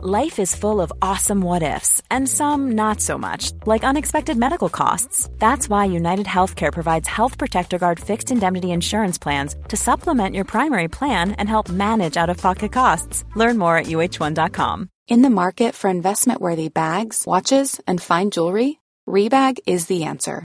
Life is full of awesome what ifs, and some not so much, like unexpected medical costs. That's why United Healthcare provides Health Protector Guard fixed indemnity insurance plans to supplement your primary plan and help manage out of pocket costs. Learn more at uh1.com. In the market for investment worthy bags, watches, and fine jewelry, Rebag is the answer.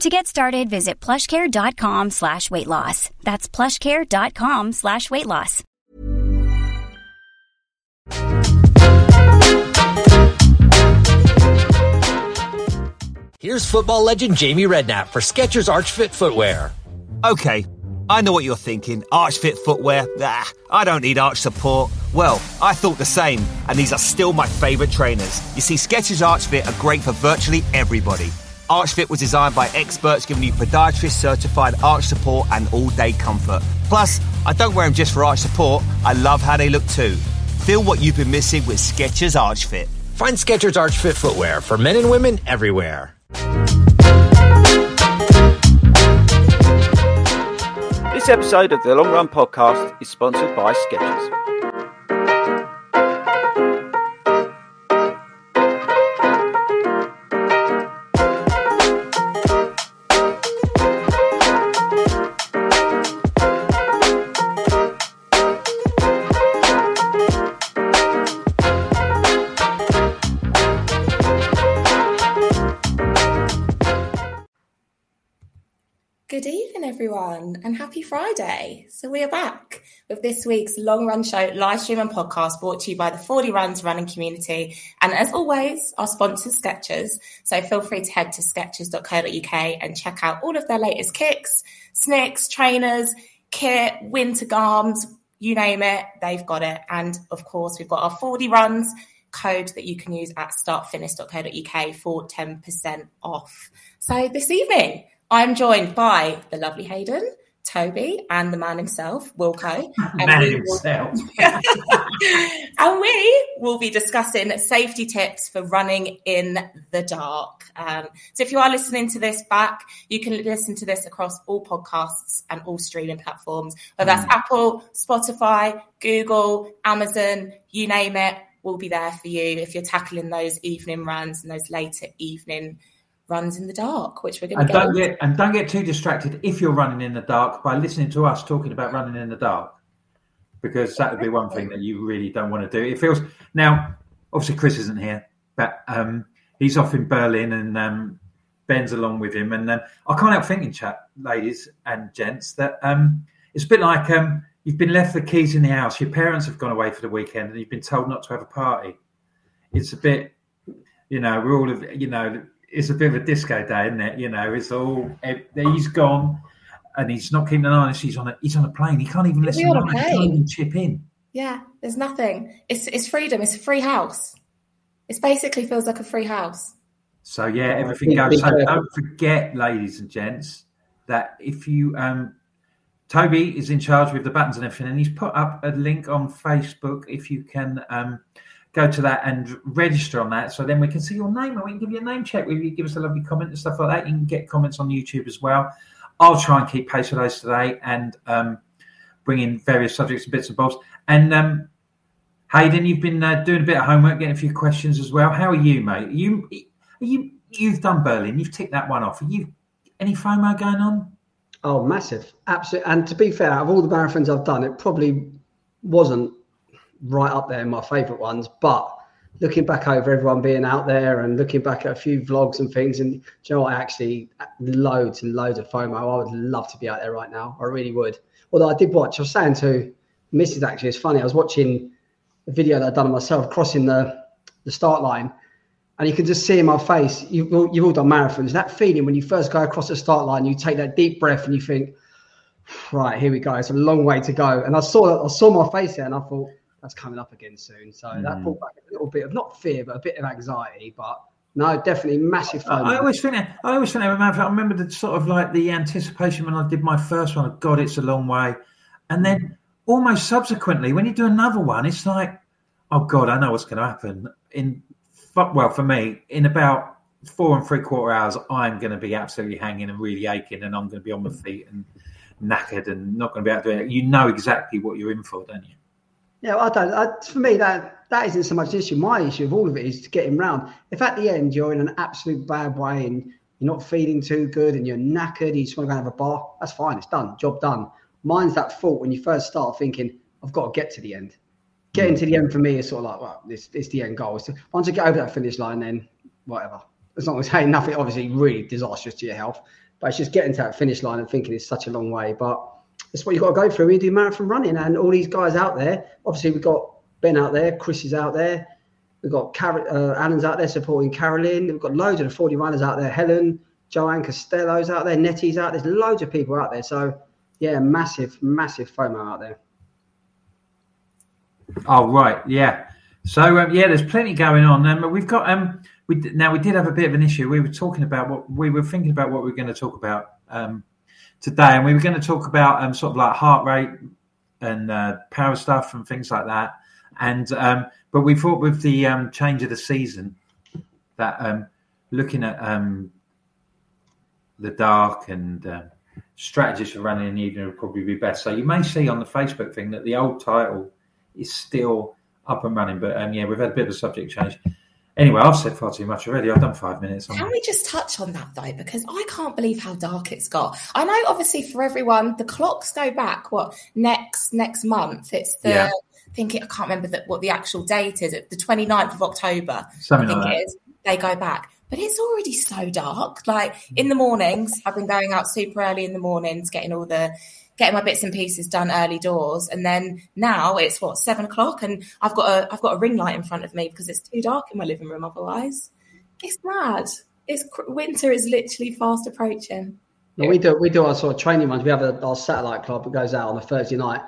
To get started, visit plushcare.com slash weight loss. That's plushcare.com slash weight loss. Here's football legend Jamie Redknapp for Skechers Archfit Footwear. Okay, I know what you're thinking. Archfit footwear? Ah, I don't need arch support. Well, I thought the same, and these are still my favourite trainers. You see, Skechers Archfit are great for virtually everybody. Archfit was designed by experts giving you podiatrist certified arch support and all day comfort. Plus, I don't wear them just for arch support, I love how they look too. Feel what you've been missing with Skechers Archfit. Find Skechers Archfit Footwear for men and women everywhere. This episode of the Long Run Podcast is sponsored by Skechers. Friday. So, we are back with this week's Long Run Show live stream and podcast brought to you by the Fordy Runs running community. And as always, our sponsor, Skechers. So, feel free to head to skechers.co.uk and check out all of their latest kicks, snicks, trainers, kit, winter garms, you name it, they've got it. And of course, we've got our Fordy runs code that you can use at startfitness.co.uk for 10% off. So, this evening, I'm joined by the lovely Hayden, Toby, and the man himself, Wilco. And Man we will- himself. and we will be discussing safety tips for running in the dark. Um, so if you are listening to this back, you can listen to this across all podcasts and all streaming platforms, whether that's Apple, Spotify, Google, Amazon, you name it, we'll be there for you if you're tackling those evening runs and those later evening runs in the dark, which we're going And to get don't get and don't get too distracted if you're running in the dark by listening to us talking about running in the dark, because that would be one thing that you really don't want to do. It feels now. Obviously, Chris isn't here, but um, he's off in Berlin, and um, Ben's along with him. And um, I can't help thinking, chat ladies and gents, that um, it's a bit like um, you've been left the keys in the house. Your parents have gone away for the weekend, and you've been told not to have a party. It's a bit, you know, we're all, of- you know, it's a bit of a disco day, isn't it? You know, it's all eh, he's gone, and he's not keeping an eye on us. He's on a he's on a plane. He can't even listen. on a on it. He can't even chip in. Yeah, there's nothing. It's it's freedom. It's a free house. It basically feels like a free house. So yeah, everything goes. So don't forget, ladies and gents, that if you um Toby is in charge with the buttons and everything, and he's put up a link on Facebook. If you can um go to that and register on that, so then we can see your name and we can give you a name check. Will you give us a lovely comment and stuff like that? You can get comments on YouTube as well. I'll try and keep pace with those today and um, bring in various subjects and bits and bobs. And um, Hayden, you've been uh, doing a bit of homework, getting a few questions as well. How are you, mate? You, are you, you've done Berlin. You've ticked that one off. Are you any FOMO going on? Oh, massive. Absolutely. And to be fair, of all the marathons I've done, it probably wasn't right up there in my favourite ones. But looking back over everyone being out there and looking back at a few vlogs and things. And you know what? I actually loads and loads of FOMO. I would love to be out there right now. I really would. Although I did watch, I was saying to Mrs. Actually, it's funny. I was watching a video that I'd done myself crossing the the start line, and you can just see in my face. You've all, you've all done marathons. That feeling when you first go across the start line, you take that deep breath and you think, right, here we go. It's a long way to go. And I saw I saw my face there, and I thought that's coming up again soon. So mm. that brought back a little bit of not fear, but a bit of anxiety. But no, definitely massive fun. I, always think that, I always think that I remember the sort of like the anticipation when I did my first one. God, it's a long way, and then almost subsequently when you do another one, it's like, oh God, I know what's going to happen. In well, for me, in about four and three quarter hours, I'm going to be absolutely hanging and really aching, and I'm going to be on my feet and knackered and not going to be able to do it. You know exactly what you're in for, don't you? Yeah, I don't. I, for me, that that isn't so much an issue. My issue of all of it is to get him round. If at the end you're in an absolute bad way and you're not feeling too good and you're knackered, you just want to go and have a bar, that's fine. It's done. Job done. Mine's that fault when you first start thinking, I've got to get to the end. Getting to the end for me is sort of like, well, this it's the end goal. So once I get over that finish line, then whatever. As long as hey, nothing obviously really disastrous to your health, but it's just getting to that finish line and thinking it's such a long way. But that's what you've got to go through. We do marathon running, and all these guys out there. Obviously, we've got Ben out there, Chris is out there. We've got Car- uh, Alan's out there supporting Carolyn. We've got loads of the Fordy runners out there. Helen, Joanne Costello's out there. Nettie's out there. There's loads of people out there. So, yeah, massive, massive FOMO out there. Oh, right. Yeah. So, um, yeah, there's plenty going on. Um, we've got, um, we now we did have a bit of an issue. We were talking about what we were thinking about what we are going to talk about um, today, and we were going to talk about um, sort of like heart rate and uh, power stuff and things like that. And um, but we thought with the um, change of the season that um, looking at um, the dark and uh, strategies for running in the evening would probably be best. So you may see on the Facebook thing that the old title is still up and running, but um, yeah, we've had a bit of a subject change. Anyway, I've said far too much already. I've done five minutes. Can we just touch on that though? Because I can't believe how dark it's got. I know, obviously, for everyone, the clocks go back. What next? Next month? It's the. Yeah. I think it, I can't remember the, what the actual date is. The 29th of October. Something I think like it is. They go back, but it's already so dark. Like hmm. in the mornings, I've been going out super early in the mornings, getting all the getting my bits and pieces done early doors, and then now it's what seven o'clock, and I've got a I've got a ring light in front of me because it's too dark in my living room otherwise. It's mad. It's winter is literally fast approaching. we do we do our sort of training ones. We have a, our satellite club that goes out on a Thursday night,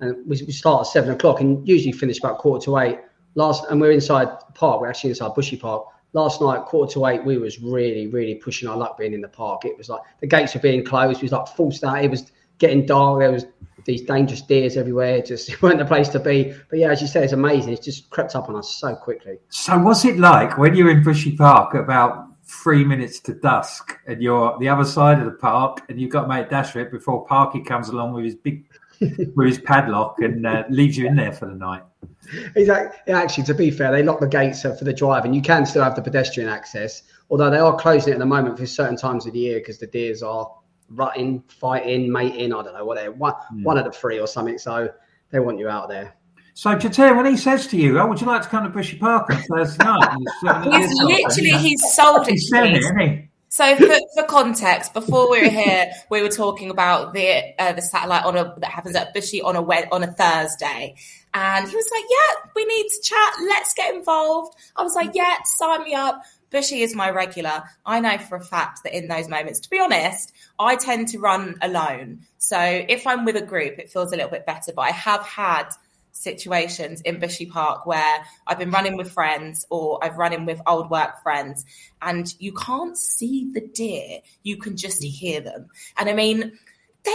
and we, we start at seven o'clock and usually finish about quarter to eight. Last and we're inside park. We're actually inside Bushy Park. Last night, quarter to eight, we was really, really pushing our luck being in the park. It was like the gates were being closed. It was like full start. It was getting dark. There was these dangerous deers everywhere. Just it weren't the place to be. But yeah, as you say, it's amazing. It's just crept up on us so quickly. So what's it like when you're in Bushy Park about three minutes to dusk and you're the other side of the park and you've got to make dash for it before Parky comes along with his big with his padlock and uh, leaves you in there for the night? Exactly. Actually, to be fair, they lock the gates for the drive, and you can still have the pedestrian access. Although they are closing it at the moment for certain times of the year because the deers are rutting, fighting, mating, I don't know, whatever, one, mm. one of the three or something. So they want you out there. So Chater, when he says to you, "Oh, would you like to come to Bushy Park on Thursday night?" he's literally he's sold it. He's it, isn't he? So for, for context, before we were here, we were talking about the uh, the satellite on a that happens at Bushy on a wed- on a Thursday, and he was like, "Yeah, we need to chat. Let's get involved." I was like, "Yeah, sign me up." Bushy is my regular. I know for a fact that in those moments, to be honest, I tend to run alone. So if I'm with a group, it feels a little bit better. But I have had situations in Bushy Park where I've been running with friends or I've run in with old work friends and you can't see the deer, you can just hear them. And I mean,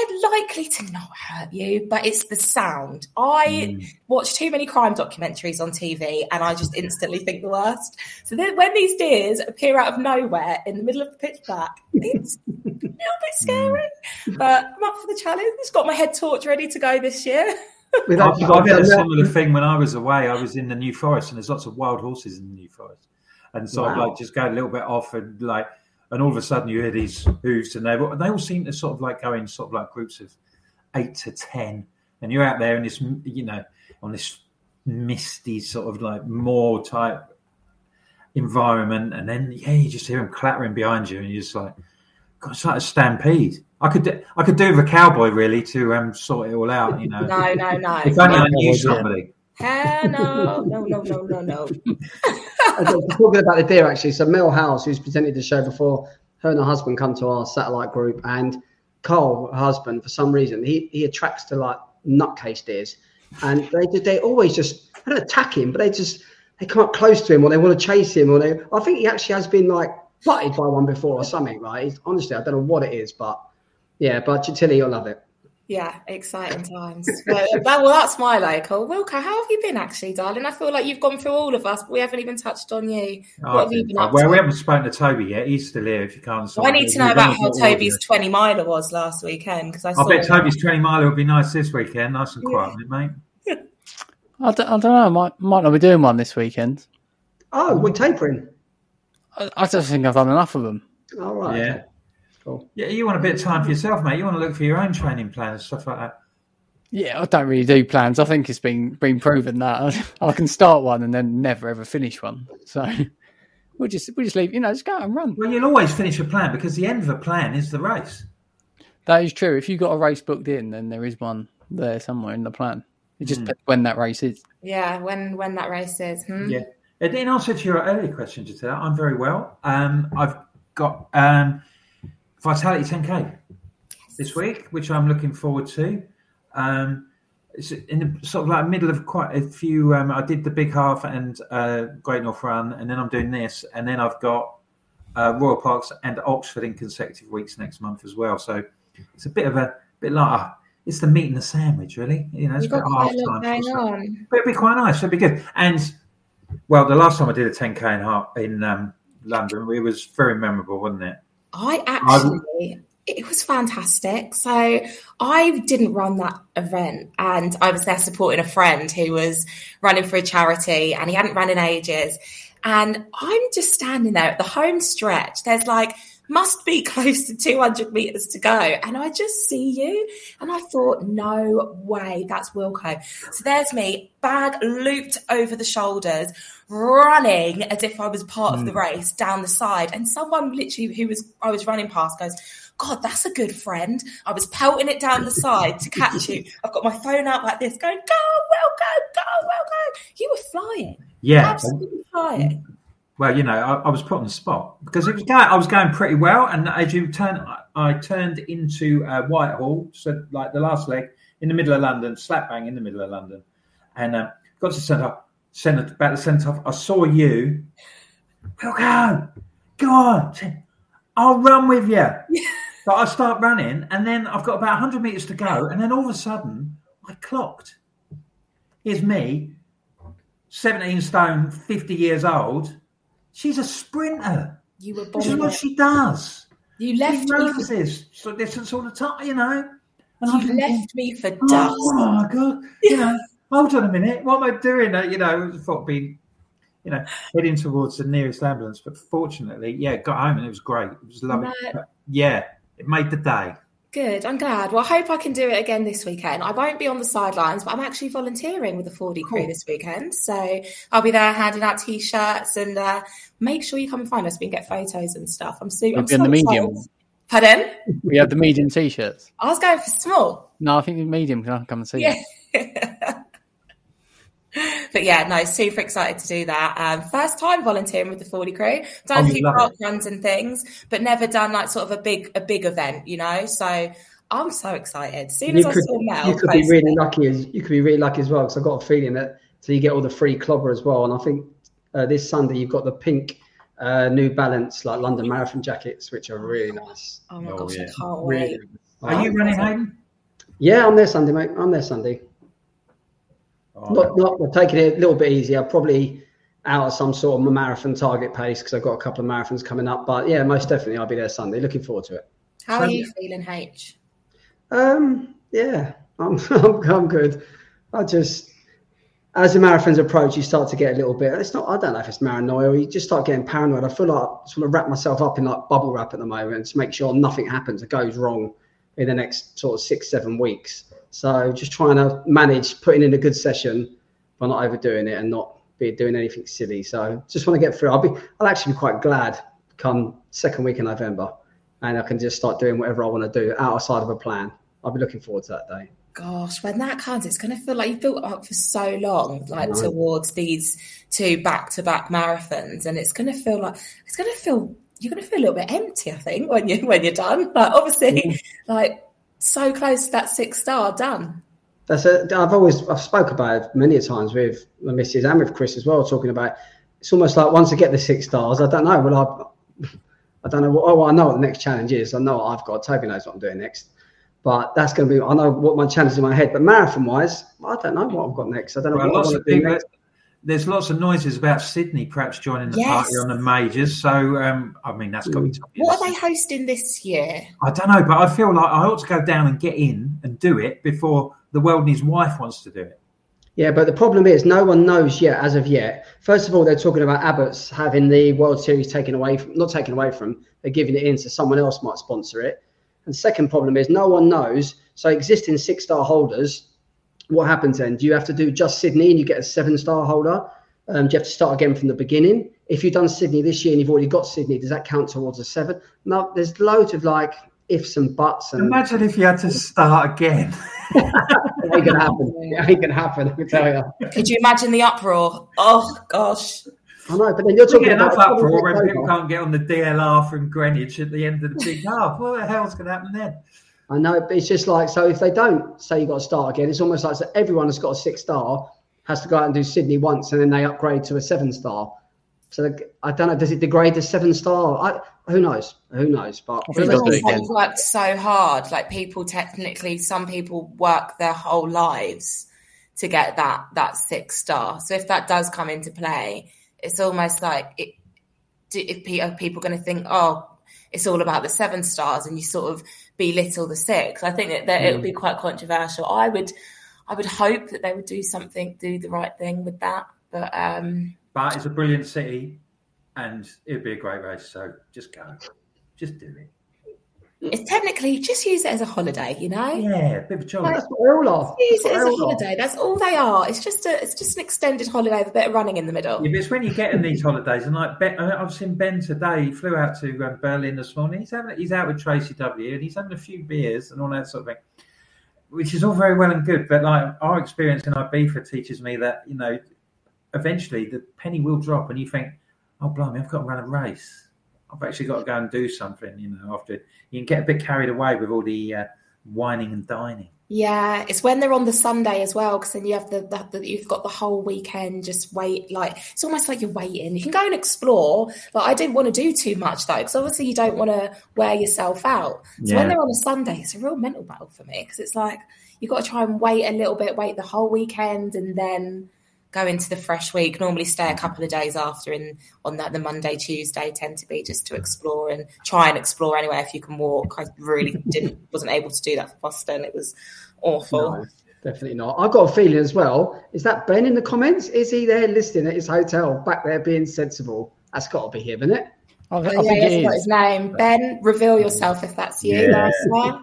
they're likely to not hurt you, but it's the sound. I mm. watch too many crime documentaries on TV and I just instantly think the worst. So then when these deers appear out of nowhere in the middle of the pitch black, it's a little bit scary. Mm. But I'm up for the challenge. Got my head torch ready to go this year. I, I had a similar thing when I was away. I was in the New Forest and there's lots of wild horses in the New Forest. And so wow. I'd like just go a little bit off and like and all of a sudden you hear these hooves, and they they all seem to sort of like go in sort of like groups of eight to ten, and you're out there and this you know on this misty sort of like moor type environment, and then yeah, you just hear them clattering behind you, and you're just like, God, it's like a stampede. I could do, I could do with a cowboy really to um, sort it all out. You know, no, no, no. if only I knew somebody. Hell no, no, no, no, no, no. Talking about the deer, actually. So Mel House, who's presented the show before, her and her husband come to our satellite group, and Carl, her husband, for some reason, he he attracts to like nutcase deers, and they they always just they don't attack him, but they just they come up close to him or they want to chase him or they. I think he actually has been like butted by one before or something, right? He's, honestly, I don't know what it is, but yeah, but Tilly, you'll love it. Yeah, exciting times. well, well, that's my local. Wilco, how have you been actually, darling? I feel like you've gone through all of us, but we haven't even touched on you. Oh, what have you been up well, to? we haven't spoken to Toby yet. He's still here. If you can't, Well, I need to know about how Toby's 20 miler was last weekend because I I saw bet Toby's twenty mile would be nice this weekend. Nice and quiet, mate. I don't, I don't know. I might, might not be doing one this weekend. Oh, we're tapering. I, I just think I've done enough of them. All right. Yeah. Okay. Cool. Yeah, you want a bit of time for yourself, mate. You want to look for your own training plans, stuff like that. Yeah, I don't really do plans. I think it's been been proven that I, can start one and then never ever finish one. So we'll just we'll just leave. You know, just go out and run. Well, you'll always finish a plan because the end of a plan is the race. That is true. If you got a race booked in, then there is one there somewhere in the plan. It just depends when that race is. Yeah, when when that race is. Hmm? Yeah. In answer to your earlier question, Giselle, I'm very well. Um, I've got um, Vitality 10K this week, which I'm looking forward to. Um, it's in the sort of like middle of quite a few. Um, I did the big half and uh, Great North Run, and then I'm doing this, and then I've got uh, Royal Parks and Oxford in consecutive weeks next month as well. So it's a bit of a bit like uh, it's the meat and the sandwich, really. You know, it's about half time. going on. But it'd be quite nice. It'd be good. And well, the last time I did a 10k in in um, London, it was very memorable, wasn't it? I actually, it was fantastic. So I didn't run that event, and I was there supporting a friend who was running for a charity, and he hadn't run in ages. And I'm just standing there at the home stretch. There's like must be close to 200 meters to go, and I just see you, and I thought, no way, that's Wilco. So there's me, bag looped over the shoulders, running as if I was part of the hmm. race down the side, and someone literally who was I was running past goes. God, that's a good friend. I was pelting it down the side to catch you. I've got my phone out like this, going, "Go, Wilco, go, Wilco!" You were flying, Yeah. absolutely flying. Well, you know, I, I was put on the spot because it was going. I was going pretty well, and as you turn, I, I turned into uh, Whitehall, so like the last leg in the middle of London, slap bang in the middle of London, and uh, got to centre, centre about the centre. off. I saw you. We'll go. Go on. I'll run with you. So I start running, and then I've got about 100 metres to go, and then all of a sudden, I clocked. Here's me, 17 stone, 50 years old. She's a sprinter. You were This is what she does. You She left me for this so distance all the time, you know. And I'm you thinking, me for dust. oh my god, you know, hold on a minute, what am I doing? Uh, You know, thought being, you know, heading towards the nearest ambulance, but fortunately, yeah, got home and it was great. It was lovely. No. Yeah, it made the day. Good. I'm glad. Well, I hope I can do it again this weekend. I won't be on the sidelines, but I'm actually volunteering with the Fordy crew this weekend. So I'll be there handing out t-shirts and uh, make sure you come and find us. We can get photos and stuff. I'm super. I'm Maybe in so the medium. excited. Pardon? We have the medium t-shirts. I was going for small. No, I think the medium can I come and see. Yeah. you. but yeah, no, super excited to do that. Um, first time volunteering with the Fordy crew. Done Oh, a you few love park it. runs and things, but never done like sort of a big a big event, you know. So I'm so excited. As soon as You I could, saw Mel, you could be really it- lucky as you could be really lucky as well because I've got a feeling that so you get all the free clobber as well. And I think uh, this Sunday you've got the pink uh, New Balance like London Marathon jackets, which are really nice. Oh my Oh, gosh, yeah. I can't Really wait. nice. Are you running, Hayden? Yeah, I'm there Sunday, mate. I'm there Sunday. Oh, Not, not we're taking it a little bit easier. Probably out of some sort of marathon target pace because I've got a couple of marathons coming up. But yeah, most definitely I'll be there Sunday. Looking forward to it. How are you feeling, H? Um, yeah, I'm, I'm, I'm good. I just, as the marathons approach, you start to get a little bit. It's not. I don't know if it's paranoia. Or you just start getting paranoid. I feel like I want to wrap myself up in like bubble wrap at the moment to make sure nothing happens or goes wrong in the next sort of six, seven weeks. So just trying to manage putting in a good session, by not overdoing it and not be doing anything silly. So just want to get through. I'll be, I'll actually be quite glad come second week in November, and I can just start doing whatever I want to do outside of a plan. I'll be looking forward to that day. Gosh, when that comes, it's going to feel like you've built up for so long, like towards these two back-to-back marathons, and it's going to feel like it's going to feel you're going to feel a little bit empty. I think when you when you're done, like obviously, mm. like so close to that six star done. That's a. I've always I've spoke about it many times with my missus and with Chris as well, talking about. It's almost like once I get the six stars, I don't know. Well, I I don't know. What, oh, I know what the next challenge is. I know what I've got. Toby knows what I'm doing next. But that's going to be. I know what my challenge is in my head. But marathon wise, I don't know what I've got next. I don't know well, what I want to do next there's lots of noises about Sydney perhaps joining the yes. party on the majors. So, um, I mean, that's got to be tough. What are they hosting this year? I don't know, but I feel like I ought to go down and get in and do it before the world and his wife wants to do it. Yeah, but the problem is no one knows yet, as of yet. First of all, they're talking about Abbott's having the World Series taken away from, not taken away from, they're giving it in so someone else might sponsor it. And second problem is no one knows. So existing six star holders what happens then? Do you have to do just Sydney and you get a seven star holder? Um, do you have to start again from the beginning? If you've done Sydney this year and you've already got Sydney, does that count towards a seven? No, there's loads of like ifs and buts. And... Imagine if you had to start again. it ain't gonna happen. It ain't gonna happen. I can tell you. Could you imagine the uproar? Oh gosh. I know, but then you're talking about uproar when people can't get on the DLR from Greenwich at the end of the big half. What the hell's going to happen then? I know, it's just like so. If they don't say you got to start again, it's almost like so everyone has got a six star has to go out and do Sydney once, and then they upgrade to a seven star. So I don't know. Does it degrade to seven star? I, who knows? Who knows? But they've worked so hard. Like people, technically, some people work their whole lives to get that that six star. So if that does come into play, it's almost like it, if people are going to think, oh, it's all about the seven stars, and you sort of belittle the six. I think that, that mm. it would be quite controversial. I would, I would hope that they would do something, do the right thing with that. But um, but it's a brilliant city, and it'd be a great race. So just go, just do it. It's technically just use it as a holiday, you know. Yeah, bit of a jolly. That's what they're all are. Use it as a holiday. That's all they are. It's just a, it's just an extended holiday with a bit of running in the middle. Yeah, but it's when you get in these holidays, and like ben, I've seen Ben today. He flew out to um, Berlin this morning. He's having, he's out with Tracy W, and he's having a few beers and all that sort of thing which is all very well and good, but like our experience in Ibiza teaches me that you know, eventually the penny will drop, and you think, "Oh, blimey, I've got to run a race. I've actually got to go and do something." You know, after you can get a bit carried away with all the uh, wining and dining. Yeah, it's when they're on the Sunday as well, because then you have the, the, the, you've got the whole weekend. Just wait, like it's almost like you're waiting. You can go and explore, but I didn't want to do too much though, because obviously you don't want to wear yourself out. So yeah. when they're on a Sunday, it's a real mental battle for me because it's like you've got to try and wait a little bit, wait the whole weekend, and then go into the fresh week. Normally stay a couple of days after and on that the Monday, Tuesday tend to be just to explore and try and explore anyway if you can walk. I really didn't wasn't able to do that for Boston. It was awful. No, definitely not. I've got a feeling as well. Is that Ben in the comments? Is he there listening at his hotel back there being sensible? That's got to be him, isn't it? I, I oh, yeah, got his name. Ben, reveal yourself if that's you. Yeah.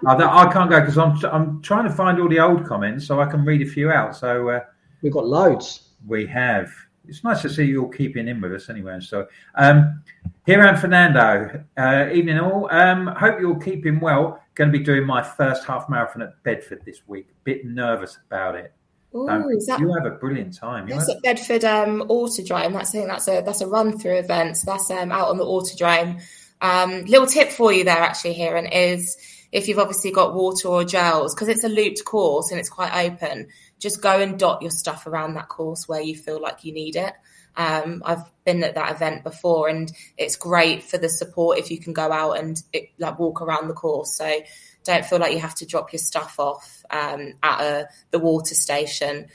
I, I, can't go because I'm I'm trying to find all the old comments so I can read a few out. So uh, we've got loads we have. It's nice to see you all keeping in with us anyway. So, um, here I'm Fernando. Uh, evening all. Um, hope you're keeping well. Going to be doing my first half marathon at Bedford this week. Bit nervous about it. Ooh, that, you have a brilliant time. That's at Bedford um, Autodrome. That's I that's a that's a run through event. So that's um, out on the Autodrome. Um, little tip for you there, actually, here, and is if you've obviously got water or gels because it's a looped course and it's quite open just go and dot your stuff around that course where you feel like you need it. Um, I've been at that event before, and it's great for the support if you can go out and it, like walk around the course. So don't feel like you have to drop your stuff off um, at a, the water station.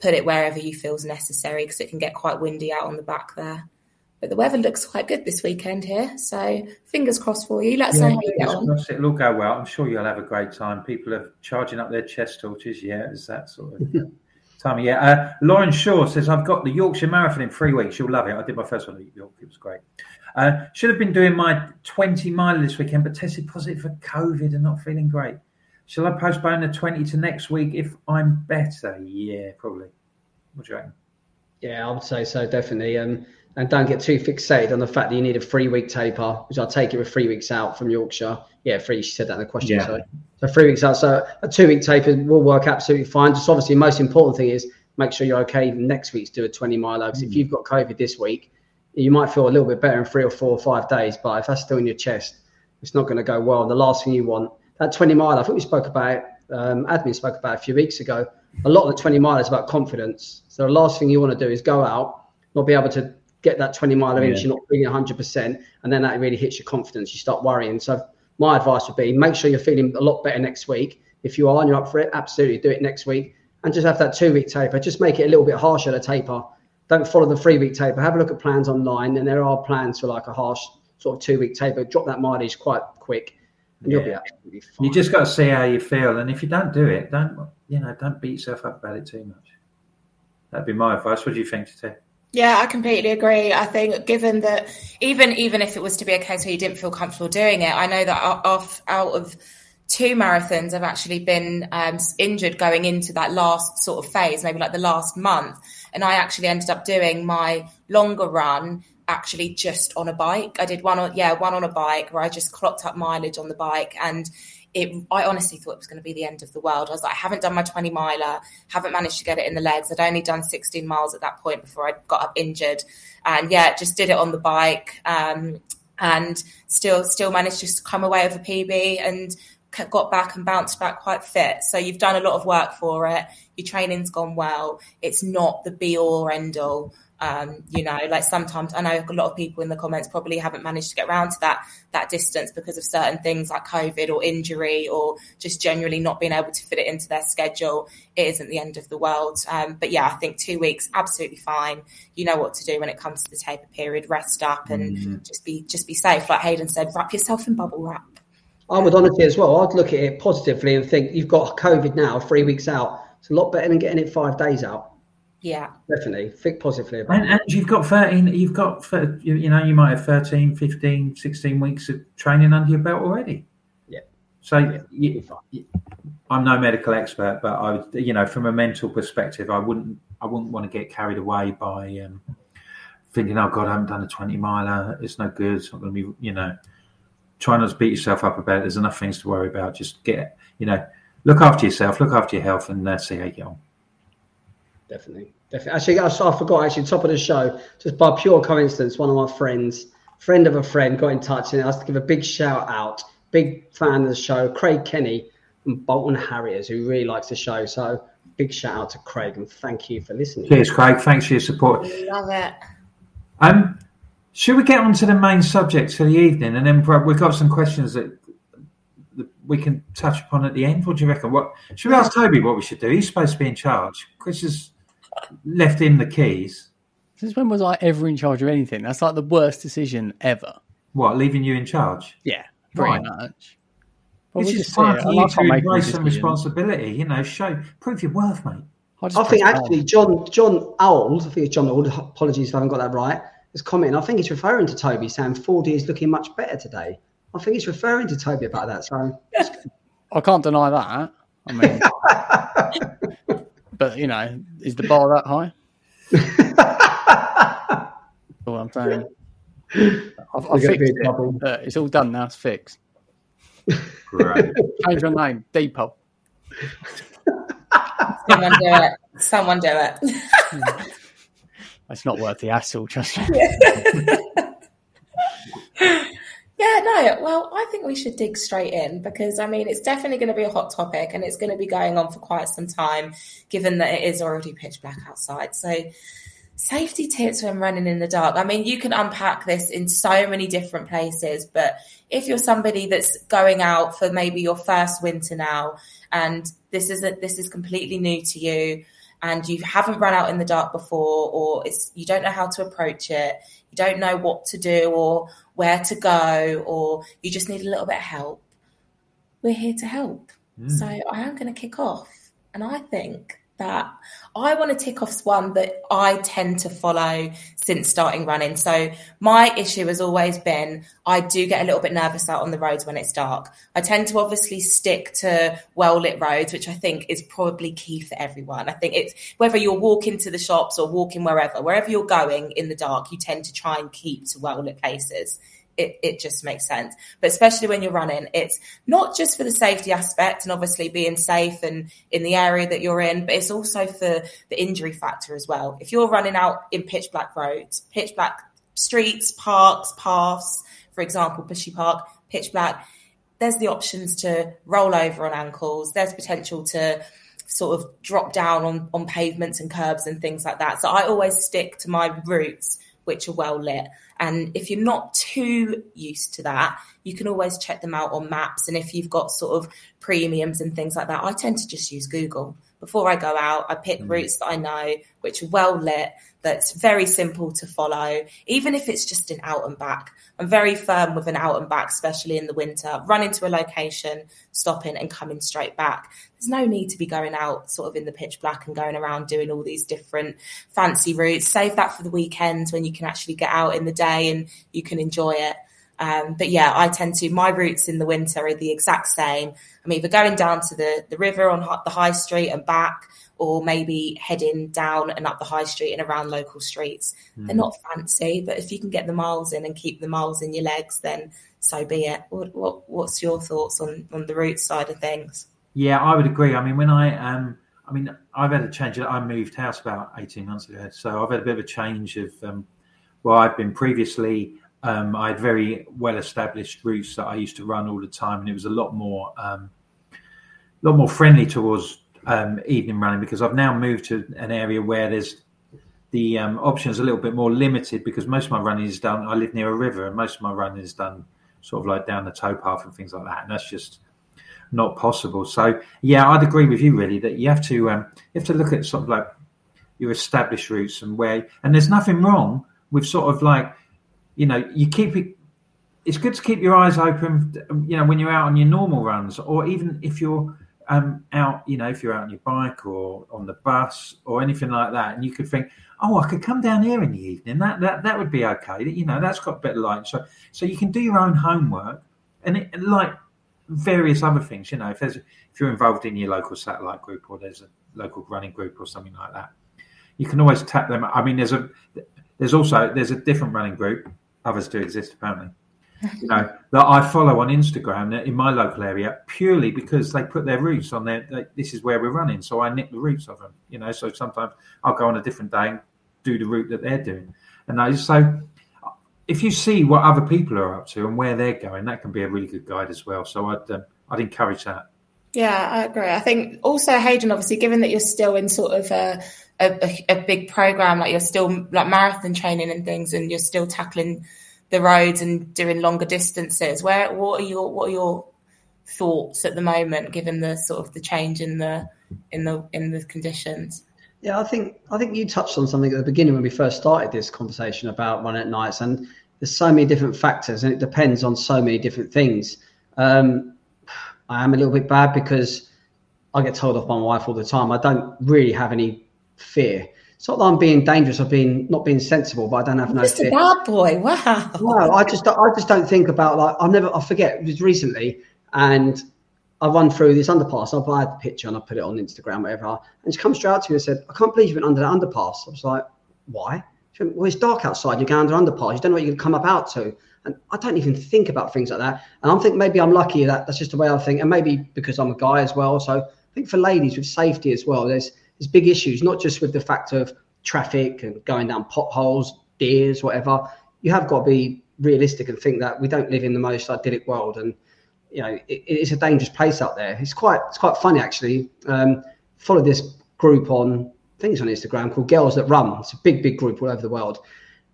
Put it wherever you feel is necessary because it can get quite windy out on the back there. But the weather looks quite good this weekend here, so fingers crossed for you. Let's yeah, know how you get on. It'll all go well. I'm sure you'll have a great time. People are charging up their chest torches. Yeah, it's that sort of time of year. Uh, Lauren Shaw says, I've got the Yorkshire Marathon in three weeks. You'll love it. I did my first one at York. It was great. Uh, should have been doing my 20 mile this weekend, but tested positive for COVID and not feeling great. Shall I postpone the 20 to next week if I'm better? Yeah, probably. What do you reckon? Yeah, I would say so, definitely. Um, and don't get too fixated on the fact that you need a three week taper, which I'll take it with three weeks out from Yorkshire. Yeah, three. She said that in the question. Yeah. Sorry. So three weeks out. So a two week taper will work absolutely fine. Just obviously, the most important thing is make sure you're okay even next week to do a 20 mile. Because if you've got COVID this week, you might feel a little bit better in three or four or five days. But if that's still in your chest, it's not going to go well. And the last thing you want, that 20 mile, I think we spoke about um, admin spoke about a few weeks ago. A lot of the 20 mile is about confidence. So the last thing you want to do is go out, not be able to get that 20 mile inch, Yeah. you're not feeling 100%, and then that really hits your confidence. You start worrying. So my advice would be make sure you're feeling a lot better next week. If you are and you're up for it, absolutely do it next week. And just have that two week taper. Just make it a little bit harsher, the taper. Don't follow the three week taper. Have a look at plans online, and there are plans for like a harsh sort of two week taper. Drop that mileage quite quick, and you'll be absolutely fine. You just got to see how you feel, and if you don't do it, don't you know? Don't beat yourself up about it too much. That'd be my advice. What do you think, Tete? Yeah, I completely agree. I think given that even even if it was to be a case where you didn't feel comfortable doing it, I know that out of out of two marathons, I've actually been um, injured going into that last sort of phase, maybe like the last month, and I actually ended up doing my longer run actually just on a bike. I did one on yeah one on a bike where I just clocked up mileage on the bike and. It, I honestly thought it was going to be the end of the world. I was like, I haven't done my 20 miler, haven't managed to get it in the legs. I'd only done 16 miles at that point before I got up injured. And yeah, just did it on the bike um, and still still managed to come away with a PB and got back and bounced back quite fit. So you've done a lot of work for it. Your training's gone well. It's not the be all or end all. Um, you know, like sometimes I know a lot of people in the comments probably haven't managed to get around to that that distance because of certain things like COVID or injury or just generally not being able to fit it into their schedule. It isn't the end of the world. Um, but yeah, I think two weeks absolutely fine. You know what to do when it comes to the taper period. Rest up and just be just be safe. Like Hayden said, wrap yourself in bubble wrap. I would honestly as well. I'd look at it positively and think you've got COVID now, three weeks out. It's a lot better than getting it five days out. Yeah. Definitely. Think positively about And, it. and you've got 13, you've got, you you know, you might have 13, 15, 16 weeks of training under your belt already. Yeah. So you, you- I'm no medical expert, but I would, you know, from a mental perspective, I wouldn't, I wouldn't want to get carried away by um, thinking, oh God, I haven't done a 20 miler. It's no good. It's not going to be, you know, try not to beat yourself up about it. There's enough things to worry about. Just get, you know, look after yourself, look after your health, and uh, see how you get on. Definitely. Definitely. Actually, I, I forgot, actually, top of the show, just by pure coincidence, one of my friends, friend of a friend, got in touch and asked to give a big shout out. Big fan of the show, Craig Kenny and Bolton Harriers, who really likes the show. So, big shout out to Craig and thank you for listening. Cheers, Craig. Thanks for your support. Love it. Um, should we get on to the main subject for the evening, and then we've got some questions that, that we can touch upon at the end. What do you reckon? What should we ask Toby? What we should do? He's supposed to be in charge. Chris has left him the keys. Since when was I ever in charge of anything? That's like the worst decision ever. What, leaving you in charge? Yeah, pretty Right. much. But This we'll is just see time for you like to not embrace some responsibility. You know, show prove your worth, mate. I I think press actually John John Old, I think it's John Old, apologies if I haven't got that right, is commenting. I think he's referring to Toby saying Fordy is looking much better today. I think he's referring to Toby about that. So I can't deny that. I mean, but you know, is the bar that high? That's all I'm saying. I've, I've fixed be in it. Uh, it's all done now. It's fixed. Great. Change your name, Depot. Someone do it. Someone do it. It's not worth the hassle. Trust me. Yeah, no. Well, I think we should dig straight in because I mean, it's definitely going to be a hot topic and it's going to be going on for quite some time, given that it is already pitch black outside. So, safety tips when running in the dark. I mean, you can unpack this in so many different places, but if you're somebody that's going out for maybe your first winter now, and this is a, this is completely new to you, and you haven't run out in the dark before, or it's you don't know how to approach it, you don't know what to do or where to go, or you just need a little bit of help, we're here to help. Mm. So I am going to kick off, and I think that I want to tick off one that I tend to follow since starting running. So my issue has always been I do get a little bit nervous out on the roads when it's dark. I tend to obviously stick to well lit roads, which I think is probably key for everyone. I think it's whether you're walking to the shops or walking wherever, wherever you're going in the dark, you tend to try and keep to well lit places it, it just makes sense. But especially when you're running, it's not just for the safety aspect and obviously being safe and in the area that you're in, but it's also for the injury factor as well. If you're running out in pitch black roads, pitch black streets, parks, paths, for example, Bushy Park, pitch black, there's the options to roll over on ankles. There's potential to sort of drop down on, on pavements and curbs and things like that. So I always stick to my routes which are well lit. And if you're not too used to that, you can always check them out on maps. And if you've got sort of premiums and things like that, I tend to just use Google. Before I go out, I pick mm. routes that I know, which are well lit, that's very simple to follow, even if it's just an out and back. I'm very firm with an out and back, especially in the winter. Run into a location, stopping and coming straight back. There's no need to be going out sort of in the pitch black and going around doing all these different fancy routes. Save that for the weekends when you can actually get out in the day and you can enjoy it. Um, but yeah, I tend to, my routes in the winter are the exact same. I'm either going down to the, the river on the high street and back, or maybe heading down and up the high street and around local streets. Mm. They're not fancy, but if you can get the miles in and keep the miles in your legs, then so be it. What, what, what's your thoughts on, on the route side of things? Yeah, I would agree. I mean, when I um, I mean, I've had a change. I moved house about eighteen months ago, so I've had a bit of a change of um, well, I've been previously. Um, I had very well established routes that I used to run all the time, and it was a lot more, um, lot more friendly towards um, evening running because I've now moved to an area where there's the um, options a little bit more limited because most of my running is done. I live near a river, and most of my running is done sort of like down the towpath and things like that, and that's just not possible. So yeah, I'd agree with you really that you have to um, you have to look at sort of like your established routes and where and there's nothing wrong with sort of like you know you keep it. It's good to keep your eyes open, you know, when you're out on your normal runs, or even if you're um, out, you know, if you're out on your bike or on the bus or anything like that, and you could think, oh, I could come down here in the evening. That that that would be okay. You know, that's got better light. So so you can do your own homework, and it, like various other things. You know, if there's if you're involved in your local satellite group or there's a local running group or something like that, you can always tap them. I mean, there's a there's also there's a different running group. Others do exist apparently you know, that I follow on Instagram in my local area purely because they put their routes on there. This is where we're running, so I nick the routes of them. You know, so sometimes I'll go on a different day and do the route that they're doing. And I, so, if you see what other people are up to and where they're going, that can be a really good guide as well. So I'd um, I'd encourage that. Yeah, I agree. I think also Hayden, obviously, given that you're still in sort of a, a, a big program, like you're still like marathon training and things, and you're still tackling the roads and doing longer distances. Where what are your what are your thoughts at the moment, given the sort of the change in the in the in the conditions? Yeah, I think I think you touched on something at the beginning when we first started this conversation about running at nights, and there's so many different factors, and it depends on so many different things. Um, I am a little bit bad because I get told off by my wife all the time. I don't really have any fear. It's not that I'm being dangerous or being not being sensible, but I don't have I'm no. Just fear. a bad boy. Wow. No, I just I just don't think about like I never I forget it was recently and I run through this underpass. I buy the picture and I put it on Instagram, whatever. And she comes straight out to me and said, "I can't believe you went under that underpass." I was like, "Why?" She went, "Well, it's dark outside. You're going under underpass. You don't know what you're going to come up out to." And I don't even think about things like that. And I'm thinking maybe I'm lucky that that's just the way I think, and maybe because I'm a guy as well. So I think for ladies with safety as well, there's there's big issues, not just with the fact of traffic and going down potholes, deers, whatever. You have got to be realistic and think that we don't live in the most idyllic world, and you know it, it's a dangerous place out there. It's quite it's quite funny actually. Um, follow this group on I think it's on Instagram called Girls That Run. It's a big big group all over the world,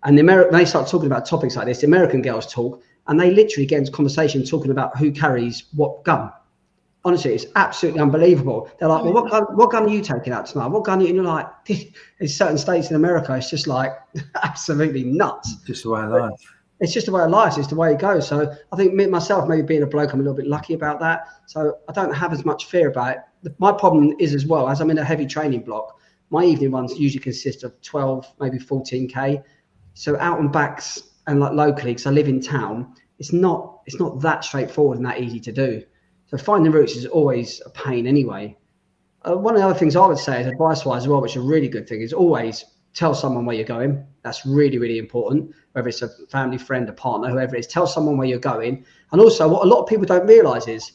and the Ameri- they start talking about topics like this. The American girls talk, and they literally get into conversation talking about who carries what gun honestly, it's absolutely unbelievable. They're like, well, what gun, what gun are you taking out tonight? What gun are you? And you're like, in certain states in America, it's just like absolutely nuts. Just the way of life. it's just the way of life. It's the way it goes. So I think me, myself, maybe being a bloke, I'm a little bit lucky about that. So I don't have as much fear about it. My problem is as well, as I'm in a heavy training block, my evening ones usually consist of 12, maybe 14K. So out and backs and like locally, because I live in town, it's not it's not that straightforward and that easy to do. So finding routes is always a pain anyway. Uh, one of the other things I would say is advice wise as well, which is a really good thing, is always tell someone where you're going. That's really, really important. Whether it's a family, friend, a partner, whoever it is, tell someone where you're going. And also, what a lot of people don't realize is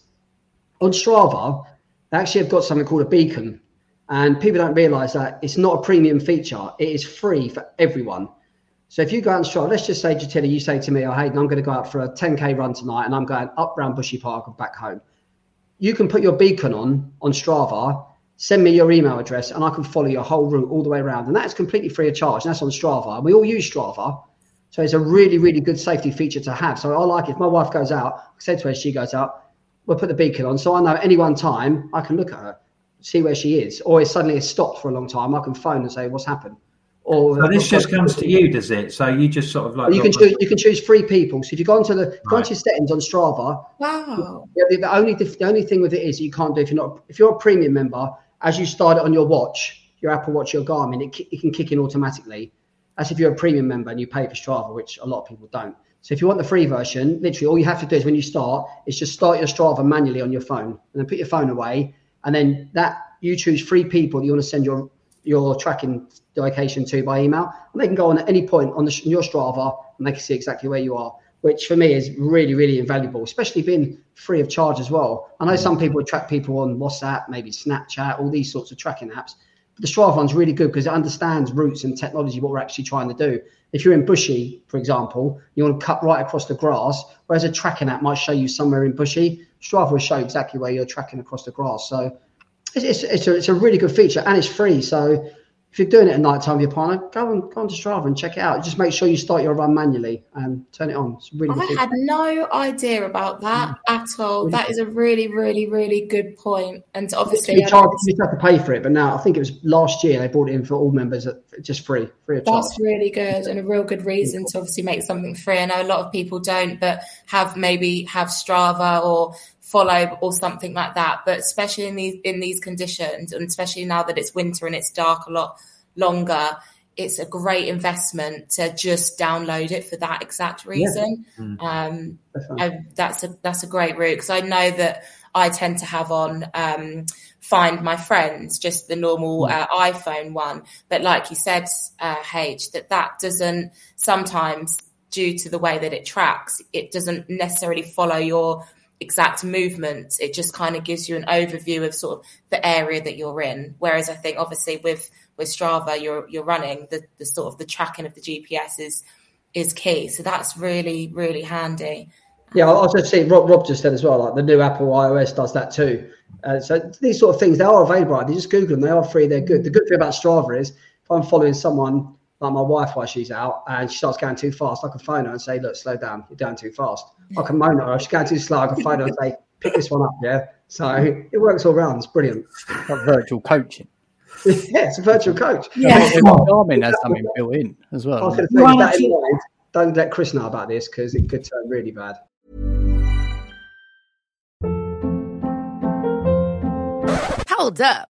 on Strava, they actually have got something called a beacon. And people don't realize that it's not a premium feature, it is free for everyone. So if you go out and Strava, let's just say, Jatila, you say to me, oh, Hayden, I'm going to go out for a 10K run tonight and I'm going up around Bushy Park and back home. You can put your beacon on on Strava send me your email address and I can follow your whole route all the way around. And that's completely free of charge. And that's on Strava. And we all use Strava. So it's a really, really good safety feature to have. So I like it. If my wife goes out, I said to her, she goes out, we'll put the beacon on. So I know any one time I can look at her, see where she is. Or if suddenly it's stopped for a long time, I can phone and say, what's happened? Or so this just comes to you, does it? So you just sort of like you can choose. You can choose three people. So if you go onto the right. go onto your settings on Strava, wow. The, the, only the only thing with it is you can't do if you're not if you're a premium member as you start it on your watch, your Apple Watch, your Garmin, it, it can kick in automatically. That's if you're a premium member and you pay for Strava, which a lot of people don't. So if you want the free version, literally all you have to do is when you start, is just start your Strava manually on your phone and then put your phone away. And then that you choose three people that you want to send your your tracking location to by email. And they can go on at any point on, the, your Strava and they can see exactly where you are which for me is really, really invaluable, especially being free of charge as well. I know some people track people on WhatsApp, maybe Snapchat, all these sorts of tracking apps. But the Strava one's really good because it understands routes and technology, what we're actually trying to do. If you're in Bushy, for example, you want to cut right across the grass, whereas a tracking app might show you somewhere in Bushy, Strava will show exactly where you're tracking across the grass. So it's, it's, a, it's a really good feature and it's free. So if you're doing it at night time with your partner, go and go on to Strava and check it out. Just make sure you start your run manually and turn it on. It's really. I had no idea about that mm. at all. Really that is a really, really, really good point. And obviously, you, charge, you have to pay for it, but now I think it was last year they brought it in for all members at just free, free of charge. That's really good and a real good reason to obviously make something free. I know a lot of people don't, but have maybe have Strava or follow or something like that. But especially in these in these conditions, and especially now that it's winter and it's dark a lot longer, it's a great investment to just download it for that exact reason. Yeah. Mm. Um, I, that's a that's a great route because I know that I tend to have on um, Find My Friends, just the normal mm. uh, iPhone one. But like you said, uh, H, that that doesn't sometimes due to the way that it tracks, it doesn't necessarily follow your exact movements. It just kind of gives you an overview of sort of the area that you're in. Whereas I think obviously with with Strava, you're you're running the, the sort of the tracking of the GPS is is key. So that's really really handy. Yeah, I was just saying, Rob, Rob just said as well, like the new Apple iOS does that too. Uh, so these sort of things, they are available. They just Google them. They are free. They're good. The good thing about Strava is if I'm following someone like my wife while she's out and she starts going too fast, I can phone her and say, look, slow down. You're going too fast. I can moan at her. If she's going too slow, I can phone her and say, pick this one up. Yeah. So it works all round. It's brilliant. Like virtual coaching. yeah, it's a virtual coach. Yeah. Garmin has something built in as well. I that mind, don't let Chris know about this because it could turn really bad. Hold up.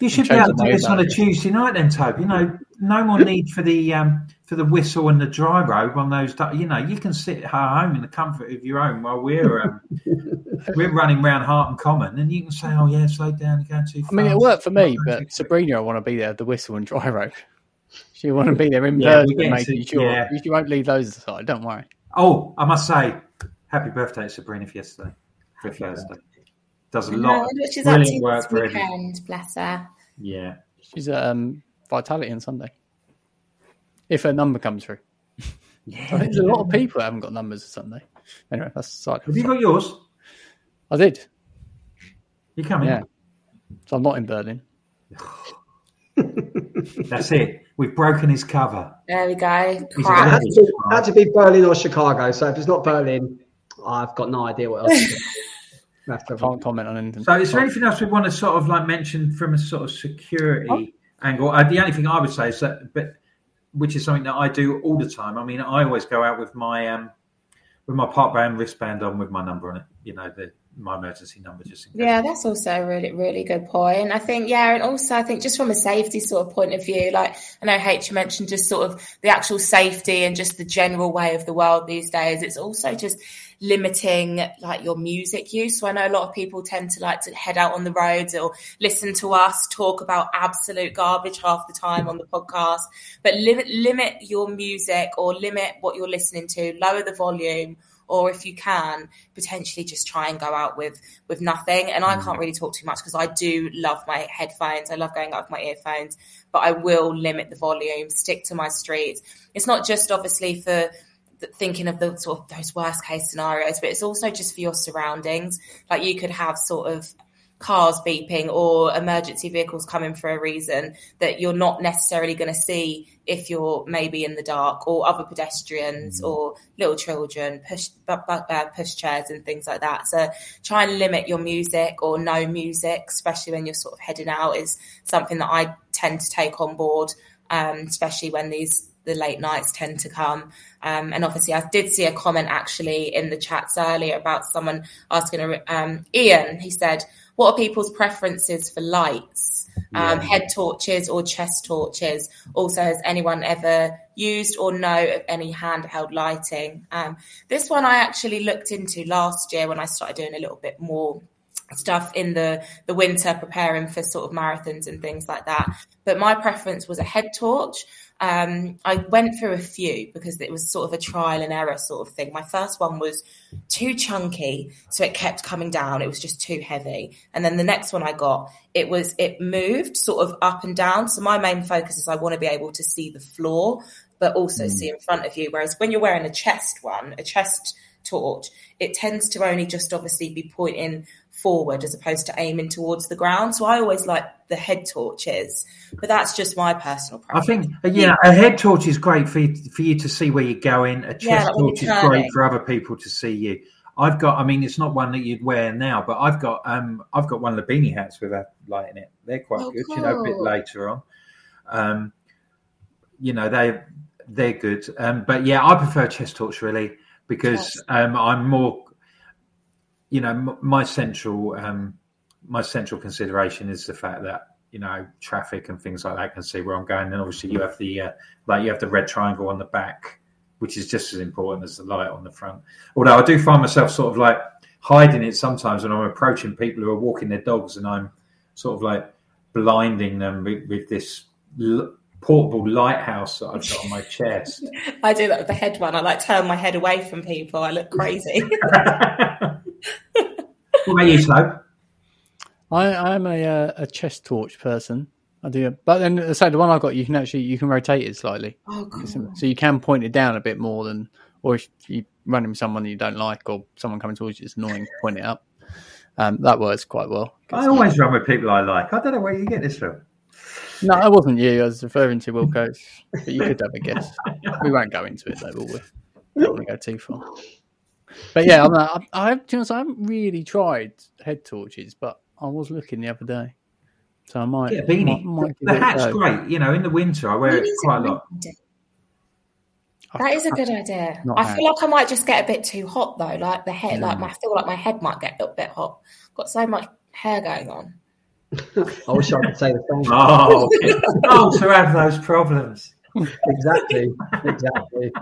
You should be able to do this on a Tuesday night, then, Toby. You know, no more need for the um, for the whistle and the dry robe on those. You know, you can sit at home in the comfort of your own while we're um, we're running around Harton Common, and you can say, "Oh yeah, slow down, you're going too fast." I mean, it worked for me, but Sabrina, I want to be there, the whistle and dry robe. She want to be there in yeah, person, making sure yeah. you won't leave those aside. Don't worry. Oh, I must say, happy birthday to Sabrina for yesterday, for Thursday. Does a lot of she's brilliant work for weekend, Bless her. Yeah, she's at um, Vitality on Sunday. If her number comes through. Yeah, I think there's a lot of people that haven't got numbers on Sunday. Anyway, that's side. Have you got yours? I did. You coming? Yeah. So I'm not in Berlin. That's it. We've broken his cover. There we go. Had to, had to, be Berlin or Chicago. So if it's not Berlin, I've got no idea what else. Can't comment on anything. So, is there anything else we want to sort of like mention from a sort of security oh. angle? Uh, the only thing I would say is that, but which is something that I do all the time. I mean, I always go out with my um with my park band wristband on with my number on it. You know, the my emergency number just yeah that's also a really really good point i think yeah and also i think just from a safety sort of point of view like i know h mentioned just sort of the actual safety and just the general way of the world these days it's also just limiting like your music use. So i know a lot of people tend to like to head out on the roads or listen to us talk about absolute garbage half the time on the podcast. But limit limit your music or limit what you're listening to lower the volume or if you can potentially just try and go out with with nothing. And i can't mm. really talk too much because i do love my headphones. I love going out with my earphones but i will limit the volume stick to my streets. It's not just obviously for thinking of the sort of those worst case scenarios but it's also just for your surroundings like you could have sort of cars beeping or emergency vehicles coming for a reason that you're not necessarily going to see if you're maybe in the dark or other pedestrians mm. or little children push uh, push chairs and things like that so try and limit your music or no music especially when you're sort of heading out is something that i tend to take on board um, especially when these the late nights tend to come. Um, and obviously, I did see a comment actually in the chats earlier about someone asking um, Ian. He said, what are people's preferences for lights? Um, head torches or chest torches? Also, has anyone ever used or know of any handheld lighting? Um, this one I actually looked into last year when I started doing a little bit more stuff in the the winter preparing for sort of marathons and things like that but my preference was a head torch um, I went through a few because it was sort of a trial and error sort of thing. My first one was too chunky, so it kept coming down. It was just too heavy. And then the next one I got, it was it moved sort of up and down. So my main focus is I want to be able to see the floor, but also mm. see in front of you. Whereas when you're wearing a chest one, a chest torch, it tends to only just obviously be pointing forward as opposed to aiming towards the ground. So I always like the head torches, but that's just my personal preference. I think, yeah, a head torch is great for you, for you to see where you're going. A chest yeah, torch is great for other people to see you. I've got, I mean, it's not one that you'd wear now, but I've got, um, I've got one of the beanie hats with a light in it. They're quite oh, good, cool. you know, a bit later on. Um, you know, they, they're good. Um, but yeah, I prefer chest torch really because um, I'm more you know, my central um, my central consideration is the fact that you know traffic and things like that can see where I'm going. And obviously, you have the uh, like you have the red triangle on the back, which is just as important as the light on the front. Although I do find myself sort of like hiding it sometimes when I'm approaching people who are walking their dogs, and I'm sort of like blinding them with, with this l- portable lighthouse that I've got on my chest. I do that with the head one. I like turn my head away from people. I look crazy. what about you, Slow? I, I'm a uh, a chest torch person. I do, but then say the one I've got, you can actually you can rotate it slightly, oh, cool. so you can point it down a bit more than, or if you run into someone you don't like or someone coming towards you, it's annoying. Point it up. Um, that works quite well. I always run with people I like. I don't know where you get this from. No, I wasn't you. I was referring to Wilco, but you could have a guess. we won't go into it though, will we? Don't want to go too far. But yeah, I'm, I, I, have, you know, I haven't really tried head torches, but I was looking the other day, so I might. Yeah, beanie. Might, might the hat's great. You know, in the winter I wear it quite a lot. That is a good idea. I feel like I might just get a bit too hot though. Like the head, like my, I feel like my head might get a little bit hot. Got so much hair going on. I wish I could say the same. Oh, oh, to have those problems. Exactly, exactly.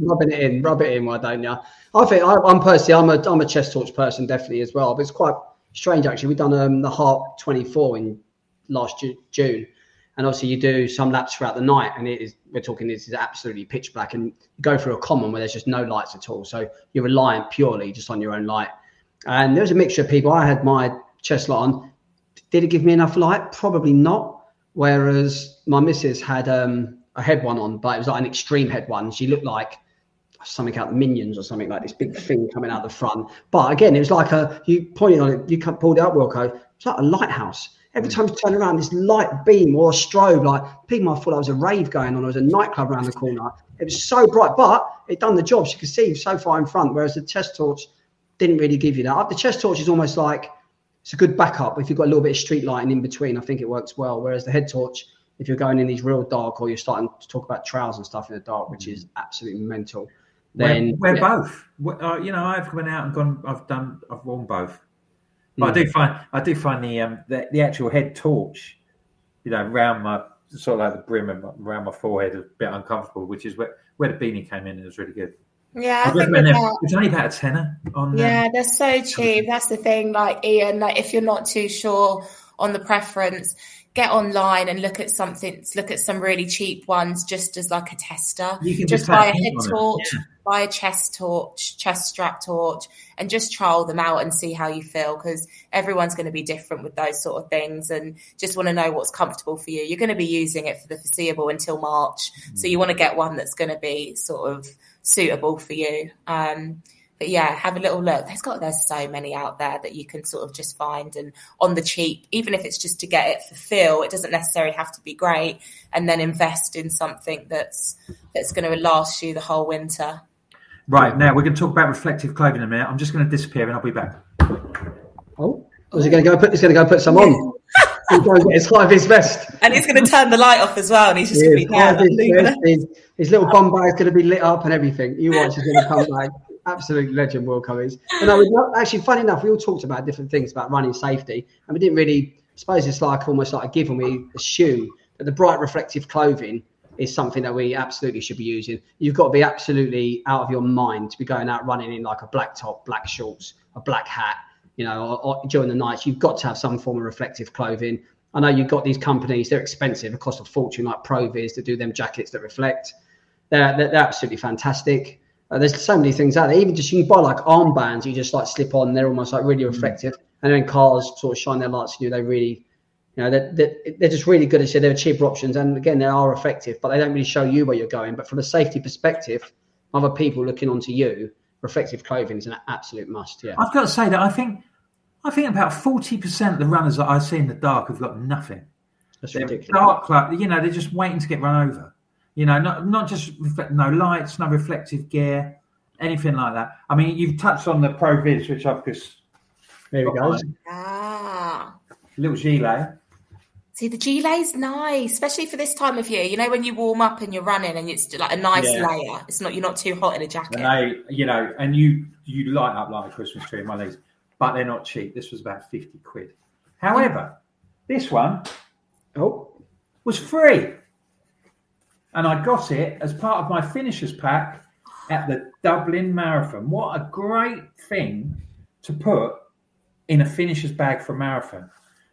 Rubbing it in, rub it in, why don't you? I think I, I'm personally, I'm a, I'm a chest torch person, definitely as well. But it's quite strange actually. We've done um, the Heart 24 in last Ju- June, and obviously you do some laps throughout the night, and it is we're talking this is absolutely pitch black, and you go through a common where there's just no lights at all, so you're reliant purely just on your own light. And there was a mixture of people. I had my chest light on. Did it give me enough light? Probably not. Whereas my missus had um, a head one on, but it was like an extreme head one. She looked like something out of Minions or something like this big thing coming out the front. But again, it was like a you pointed on it, you pulled it up, Wilco. It's like a lighthouse. Every time you turn around, this light beam or a strobe, like people might thought there was a rave going on, there was a nightclub around the corner. It was so bright, but it done the job. So you could see so far in front, whereas the chest torch didn't really give you that. The chest torch is almost like it's a good backup if you've got a little bit of street lighting in between. I think it works well. Whereas the head torch, if you're going in these real dark or you're starting to talk about trails and stuff in the dark, which is absolutely mental, then we're, we're yeah. both. We're, uh, you know, I've gone out and gone. I've done. I've worn both. But I Mm. do find I do find the um the, the actual head torch, you know, around my sort of like the brim and around my forehead a bit uncomfortable, which is where where the beanie came in. It was really good. Yeah, I I think recommend them. It's only about a tenner on. um, Yeah, they're so cheap. That's the thing. Like Ian, like if you're not too sure on the preference, get online and look at something. Look at some really cheap ones, just as like a tester. You can just just buy a head heat on it. torch, Yeah. buy a chest torch, chest strap torch, and just trial them out and see how you feel. Because everyone's going to be different with those sort of things, and just want to know what's comfortable for you. You're going to be using it for the foreseeable until March, so you want to get one that's going to be sort of suitable for you. Um, but yeah, have a little look. There's got there's so many out there that you can sort of just find and on the cheap, even if it's just to get it for feel, it doesn't necessarily have to be great. And then invest in something that's that's going to last you the whole winter. Right now, we're going to talk about reflective clothing in a minute. I'm just going to disappear and I'll be back. Oh, was he going to go put? He's going to go put some on. He's going to get his high vis vest. And he's going to turn the light off as well, and he's just going to be down. His, his little bum is going to be lit up and everything. You watch, he's going to come back. Absolute legend, Will Cummings. And we not, actually, funny enough, we all talked about different things about running safety, and we didn't really. I suppose it's like almost like a given. We assume that the bright reflective clothing is something that we absolutely should be using. You've got to be absolutely out of your mind to be going out running in like a black top, black shorts, a black hat, you know, or, or during the nights. You've got to have some form of reflective clothing. I know you've got these companies; they're expensive, it costs a fortune, like Proviz, to do them jackets that reflect. They're they're, they're absolutely fantastic. Uh, there's so many things out there. Even just you can buy like armbands, you just like slip on. They're almost like really reflective. And then cars sort of shine their lights on you. They really, you know, they're, they're, they're just really good. As said, they're cheaper options, and again, they are effective, but they don't really show you where you're going. But from a safety perspective, other people looking onto you, reflective clothing is an absolute must. Yeah. I've got to say that I think I think about forty percent of the runners that I see in the dark have got nothing. That's They're ridiculous. dark club, you know, they're just waiting to get run over. You know, not not just reflect, no lights, no reflective gear, anything like that. I mean, you've touched on the Proviz, which I've just there we go. Ah. Little gilet. See, the gilet's nice, especially for this time of year. You know, when you warm up and you're running, and it's like a nice Yeah. layer. It's not you're not too hot in a jacket. And they, you know, and you you light up like a Christmas tree in my legs, but they're not cheap. This was about fifty quid. However, this one oh was free, and I got it as part of my finishers pack at the Dublin Marathon. What a great thing to put in a finishers bag for a marathon.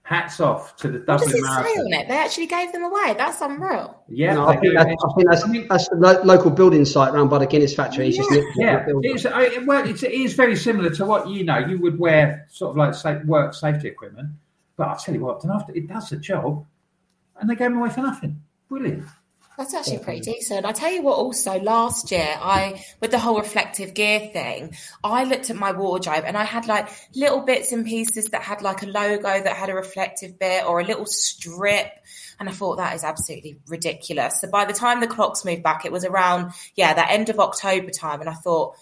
Hats off to the What does Dublin it say Marathon. on it? They actually gave them away. That's unreal. Yeah, No, I think that's, I think that's, that's the lo- local building site around by the Guinness factory. It's just Yeah, it's, I- well, it's, it is very similar to what you know. You would wear sort of like sa- work safety equipment, but I'll tell you what, after it does the job, and they gave them away for nothing. Brilliant. That's actually pretty decent. I tell you what, also last year, I with the whole reflective gear thing, I looked at my wardrobe and I had like little bits and pieces that had like a logo that had a reflective bit or a little strip. And I thought that is absolutely ridiculous. So by the time the clocks moved back, it was around, yeah, that end of October time. And I thought,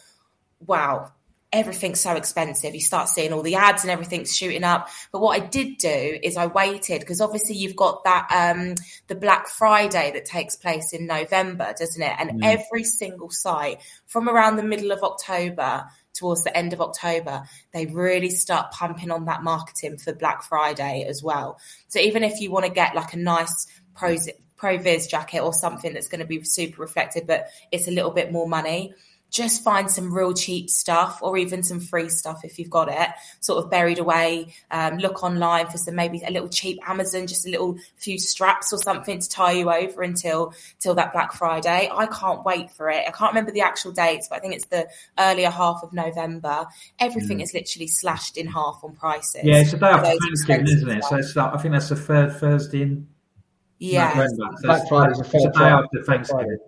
wow, everything's so expensive. You start seeing all the ads and everything's shooting up. But what I did do is I waited because obviously you've got that um the Black Friday that takes place in November, doesn't it? And Mm. every single site from around the middle of October towards the end of October, they really start pumping on that marketing for Black Friday as well. So even if you want to get like a nice pro pro viz jacket or something that's going to be super reflective, but it's a little bit more money just find some real cheap stuff or even some free stuff if you've got it sort of buried away um, look online for some maybe a little cheap amazon just a little few straps or something to tie you over until till that black friday. I can't wait for it. I can't remember the actual dates but i think it's the earlier half of november. Everything mm. is literally slashed in half on prices. Yeah it's a day after thanksgiving isn't it? So it's like, i think that's the third thursday in yeah November. So black friday is a day after thanksgiving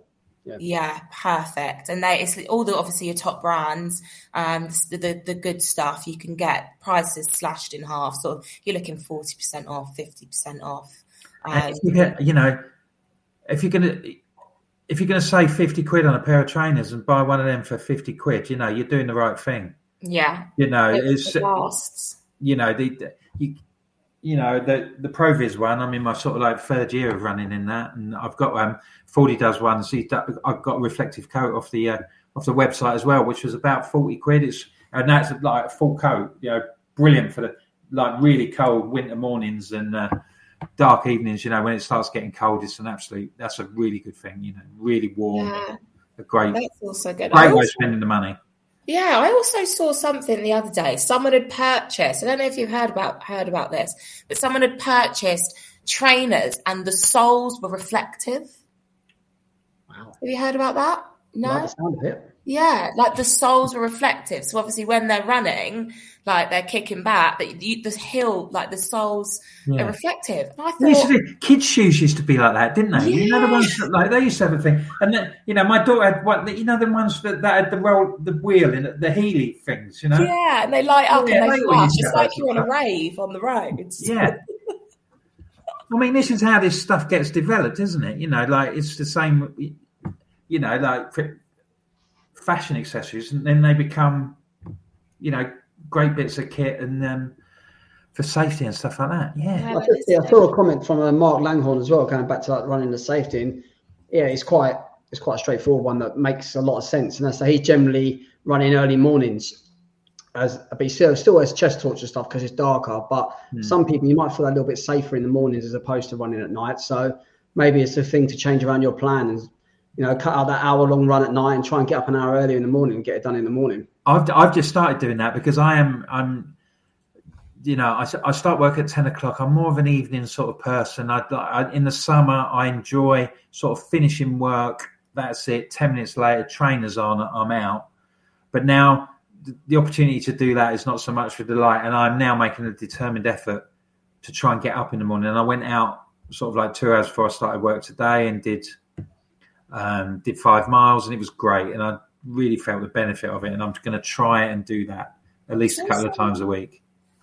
yeah. yeah. perfect. And they, it's all the obviously your top brands, um, the, the, the good stuff you can get prices slashed in half. So you're looking forty percent off, fifty percent off. Um, you, get, you know, if you're gonna if you're gonna save fifty quid on a pair of trainers and buy one of them for fifty quid, you know, you're doing the right thing. Yeah, you know, it, it's it lasts. You know, the, you you know the the Proviz one. I'm in my sort of like third year of running in that, and I've got um Fordy does one. So I've got a reflective coat off the uh, off the website as well, which was about forty quid. It's and that's like a full coat. You know, brilliant for the like really cold winter mornings and uh, dark evenings. You know, when it starts getting cold, it's an absolute. That's a really good thing. You know, really warm. Yeah. A great. That's also good. Great way of spending the money. Yeah, I also saw something the other day. Someone had purchased. I don't know if you've heard about heard about this, but someone had purchased trainers and the soles were reflective. Wow. Have you heard about that? No. Like the sound of it. Yeah, like the soles were reflective. So obviously, when they're running, like they're kicking back, but you, the heel, like the soles, yeah. are reflective. And I thought be, kids' shoes used to be like that, didn't they? Yeah. You know the ones that, like they used to have a thing, and then you know my daughter had what you know the ones that, that had the roll, the wheel in the Heely things, you know. Yeah, and they light up oh, yeah, and they, they flash. It's like you're on a rave on the roads. Yeah. I mean, this is how this stuff gets developed, isn't it? You know, like it's the same. You know, like fashion accessories, and then they become, you know, great bits of kit and um, for safety and stuff like that. Yeah. I, yeah, I saw a comment from uh, Mark Langhorn as well, going back to like running the safety, and yeah, it's quite it's quite a straightforward one that makes a lot of sense. And that's he's generally running early mornings. As, but he still, still has chest torture stuff because it's darker. But mm. some people, you might feel a little bit safer in the mornings as opposed to running at night. So maybe it's a thing to change around your plan and you know, cut out that hour long run at night and try and get up an hour earlier in the morning and get it done in the morning. I've, I've just started doing that because I am, I'm, you know, I, I start work at 10 o'clock. I'm more of an evening sort of person. I, I, in the summer, I enjoy sort of finishing work. That's it. 10 minutes later, trainers on, I'm out. But now the opportunity to do that is not so much for delight. And I'm now making a determined effort to try and get up in the morning. And I went out sort of like two hours before I started work today and did um, did five miles, and it was great. And I really felt the benefit of it. And I'm going to try and do that at least a couple of times a week.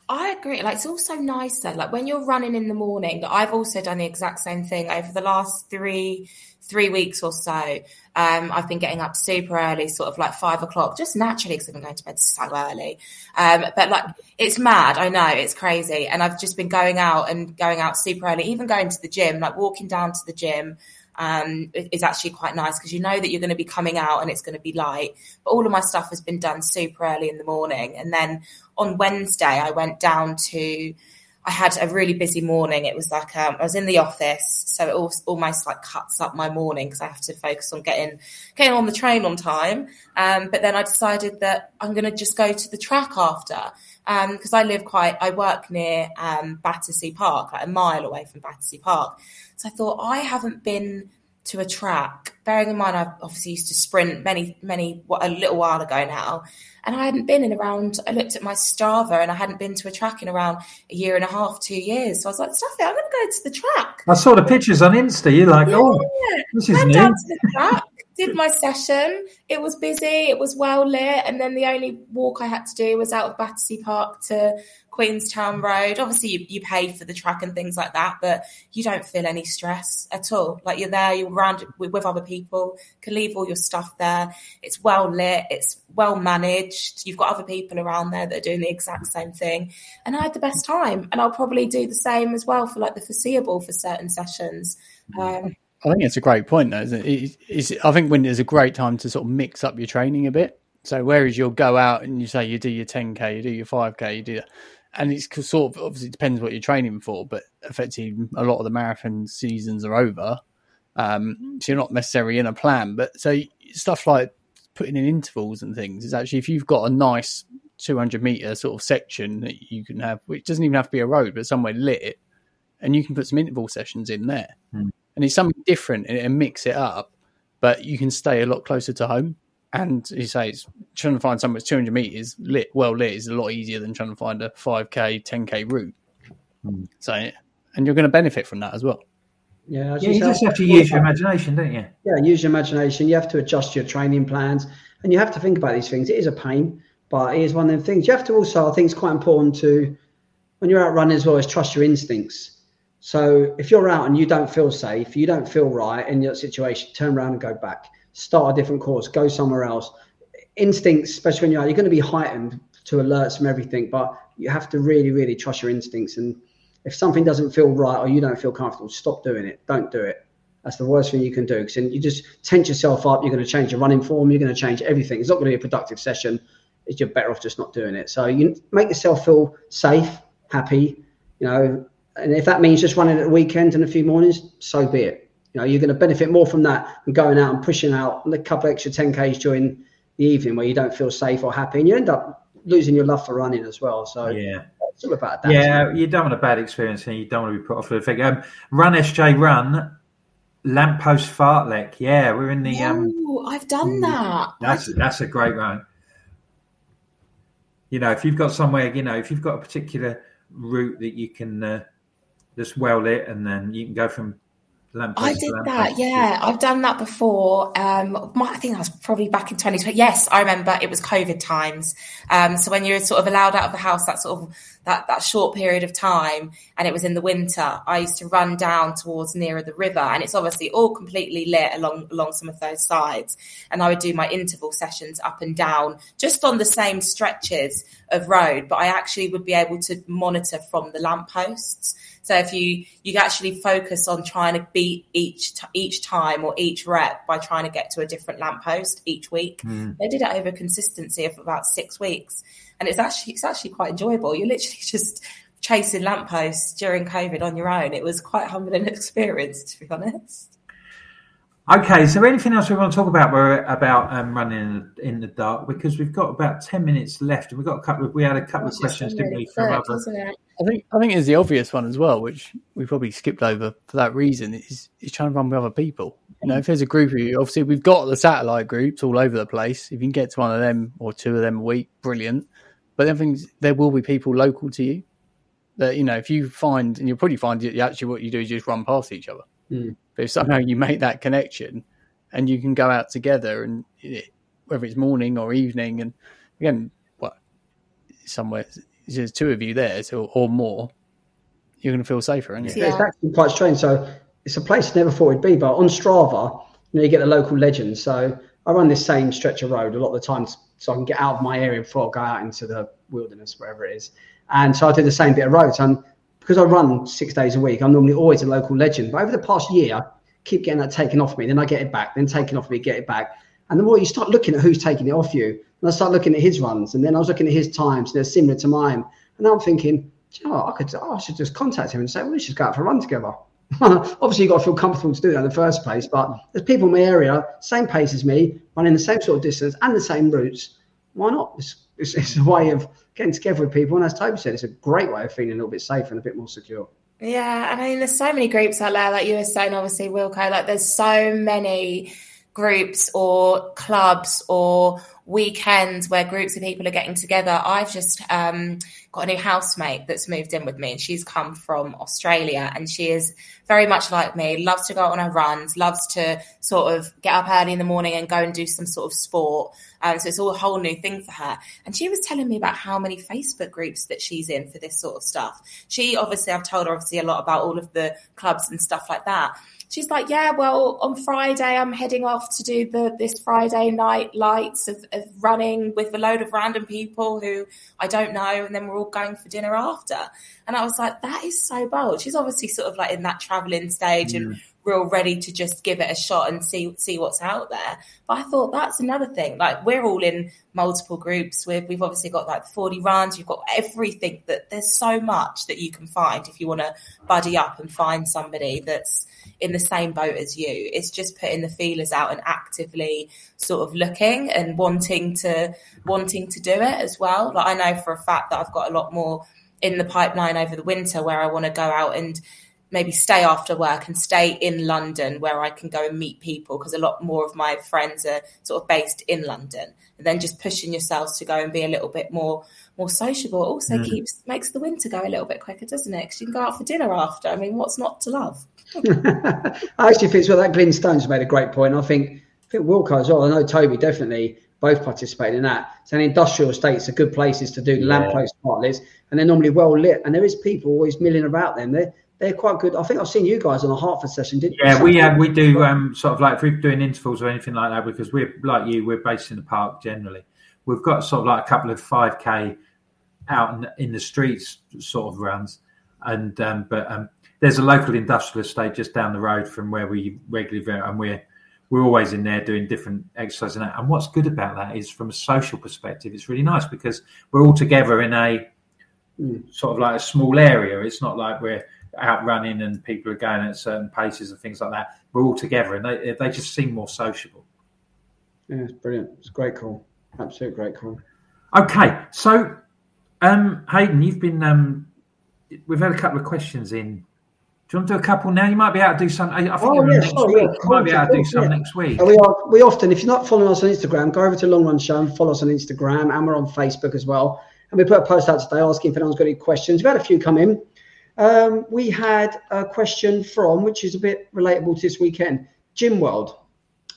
I agree. Like it's also nice though. Like when you're running in the morning, I've also done the exact same thing over the last three three weeks or so. Um, I've been getting up super early, sort of like five o'clock, just naturally because I've been going to bed so early. Um, but like it's mad. I know it's crazy, and I've just been going out and going out super early, even going to the gym, like walking down to the gym um, is actually quite nice because you know that you're going to be coming out and it's going to be light. But all of my stuff has been done super early in the morning. And then on Wednesday, I went down to, I had a really busy morning. It was like um, I was in the office, so it almost, almost like cuts up my morning because I have to focus on getting getting on the train on time. Um, but then I decided that I'm going to just go to the track after because um, I live quite, I work near um, Battersea Park, like a mile away from Battersea Park. So I thought I haven't been to a track. Bearing in mind, I obviously used to sprint many, many a little while ago now, and I hadn't been in around. I looked at my Strava, and I hadn't been to a track in around a year and a half, two years. So I was like, "Stuff it! I'm going to go to the track." I saw the pictures on Insta. You're like, yeah. "Oh, this is new." Down to the track, did my session. It was busy. It was well lit, and then the only walk I had to do was out of Battersea Park to Queenstown Road. Obviously, you, you pay for the track and things like that, but you don't feel any stress at all. Like you're there, you're around with, with other people, can leave all your stuff there. It's well lit. It's well managed. You've got other people around there that are doing the exact same thing, and I had the best time. And I'll probably do the same as well for like the foreseeable for certain sessions. Um, I think it's a great point, though. Isn't it? It's, it's, I think when there's a great time to sort of mix up your training a bit So whereas you'll go out and you say you do your 10k, you do your 5k, you do, and it's sort of obviously it depends what you're training for, but effectively a lot of the marathon seasons are over. Um, so you're not necessarily in a plan, but so stuff like putting in intervals and things is actually if you've got a nice 200 meter sort of section that you can have, which doesn't even have to be a road, but somewhere lit, and you can put some interval sessions in there, Hmm. and it's something different and, and mix it up, but you can stay a lot closer to home. And you say it's trying to find somewhere that's 200 meters lit, well lit, is a lot easier than trying to find a 5k, 10k route. Hmm. So, and you're going to benefit from that as well. Yeah, as Yeah, you say, just have to use your imagination, don't you? Yeah, use your imagination. You have to adjust your training plans, and you have to think about these things. It is a pain, but it is one of them things. You have to also, I think, it's quite important to when you're out running as well, is trust your instincts. So if you're out and you don't feel safe, you don't feel right in your situation, turn around and go back. Start a different course. Go somewhere else. Instincts, especially when you're out, you're going to be heightened to alerts from everything, but you have to really, really trust your instincts. And if something doesn't feel right or you don't feel comfortable, stop doing it. Don't do it. That's the worst thing you can do because then you just tense yourself up. You're going to change your running form. You're going to change everything. It's not going to be a productive session. It's you're better off just not doing it. So you make yourself feel safe, happy, you know. And if that means just running at the weekend and a few mornings, so be it. You know, you're going to benefit more from that than going out and pushing out a couple extra 10Ks during the evening where you don't feel safe or happy. And you end up losing your love for running as well. So Yeah. it's all about that. Yeah, you don't want a bad experience and you don't want to be put off with a thing. Um, run SJ Run, Lamppost Fartlek. Yeah, we're in the. Um, Oh, I've done that. that's that's a great run. You know, if you've got somewhere, you know, if you've got a particular route that you can uh, that's well lit, and then you can go from lamppost. I did that, yeah. I've done that before. Um, my, I think that was probably back in 2020. Yes, I remember it was COVID times. Um, so when you're sort of allowed out of the house, that sort of that that short period of time, and it was in the winter, I used to run down towards nearer the river, and it's obviously all completely lit along along some of those sides. And I would do my interval sessions up and down, just on the same stretches of road, but I actually would be able to monitor from the lampposts. So if you you actually focus on trying to beat each each time or each rep by trying to get to a different lamppost each week, Mm. they did it over consistency of about six weeks, and it's actually it's actually quite enjoyable. You're literally just chasing lampposts during COVID on your own. It was quite humbling experience, to be honest. Okay, so anything else we want to talk about we're about um, running in the, in the dark? Because we've got about ten minutes left, and we've got a couple. Of, we had a couple of questions, didn't we, from other. I think I think it's the obvious one as well, which we probably skipped over for that reason. Is is trying to run with other people. You know, if there's a group of you, obviously we've got the satellite groups all over the place. If you can get to one of them or two of them a week, brilliant. But then things there will be people local to you that you know if you find and you'll probably find that actually what you do is just run past each other. Mm. But if somehow you make that connection and you can go out together and it, whether it's morning or evening and again what somewhere there's two of you there so, or more you're going to feel safer aren't you It's actually quite strange. So it's a place I never thought it'd be, but on Strava, you know, you get the local legends. So I run this same stretch of road a lot of the times so I can get out of my area before I go out into the wilderness, wherever it is. And so I do the same bit of roads. And because I run six days a week, I'm normally always a local legend. But over the past year, I keep getting that taken off me. Then I get it back, then taken off me, get it back. And the more you start looking at who's taking it off you, and I start looking at his runs, and then I was looking at his times, and they're similar to mine. And now I'm thinking, "Do you know. I could, oh, I should just contact him and say, well, we should go out for a run together. Obviously, you've got to feel comfortable to do that in the first place. But there's people in my area, same pace as me, running the same sort of distance and the same routes. Why not? It's, it's a way of getting together with people. And as Toby said, it's a great way of feeling a little bit safe and a bit more secure. Yeah, I mean, there's so many groups out there, like you were saying, obviously, Wilco, like there's so many groups or clubs or weekends where groups of people are getting together. I've just um, got a new housemate that's moved in with me, and she's come from Australia, and she is very much like me. Loves to go on her runs, loves to sort of get up early in the morning and go and do some sort of sport. Um, so it's all a whole new thing for her. And she was telling me about how many Facebook groups that she's in for this sort of stuff. She obviously, I've told her obviously a lot about all of the clubs and stuff like that she's like, yeah, well, on Friday I'm heading off to do the this Friday night lights of, of running with a load of random people who I don't know, and then we're all going for dinner after. And I was like, that is so bold. She's obviously sort of like in that traveling stage and mm. real ready to just give it a shot and see see what's out there. But I thought that's another thing. Like we're all in multiple groups. We've we've obviously got like Fordy runs, you've got everything that there's so much that you can find if you want to buddy up and find somebody that's in the same boat as you. It's just putting the feelers out and actively sort of looking and wanting to wanting to do it as well. Like I know for a fact that I've got a lot more in the pipeline over the winter where I want to go out and maybe stay after work and stay in London where I can go and meet people because a lot more of my friends are sort of based in London. And then just pushing yourselves to go and be a little bit more more sociable also mm. keeps makes the winter go a little bit quicker, doesn't it? Because you can go out for dinner after. I mean, what's not to love? I actually think well that Glyn Stones made a great point. I think I think Wilco as well. I know Toby definitely both participate in that. So in industrial estates are good places to do yeah. lamppost spotlights, and they're normally well lit. And there is people always milling about them. They're they're quite good. I think I've seen you guys on a Hartford session, didn't yeah, you? Yeah, we we do um, sort of like if we're doing intervals or anything like that because we're like you, we're based in the park generally. We've got sort of like a couple of five k out in, in, the streets sort of runs, and um, but um, there's a local industrial estate just down the road from where we regularly visit, and we're we're always in there doing different exercises. And, and what's good about that is from a social perspective, it's really nice because we're all together in a sort of like a small area. It's not like we're out running and people are going at certain paces and things like that. We're all together and they, they just seem more sociable. Yeah, it's brilliant. It's a great call. Absolute great call. Okay, so um, Hayden, you've been um, we've had a couple of questions in do you want to do a couple now? You might be able to do some. I think oh, yeah, next week. Yeah, you might be able to do some yeah. next week. We are. We often, if you're not following us on Instagram, go over to Long Run Show and follow us on Instagram, and we're on Facebook as well. And we put a post out today asking if anyone's got any questions. We've had a few come in. Um, we had a question from, which is a bit relatable to this weekend, Jim World,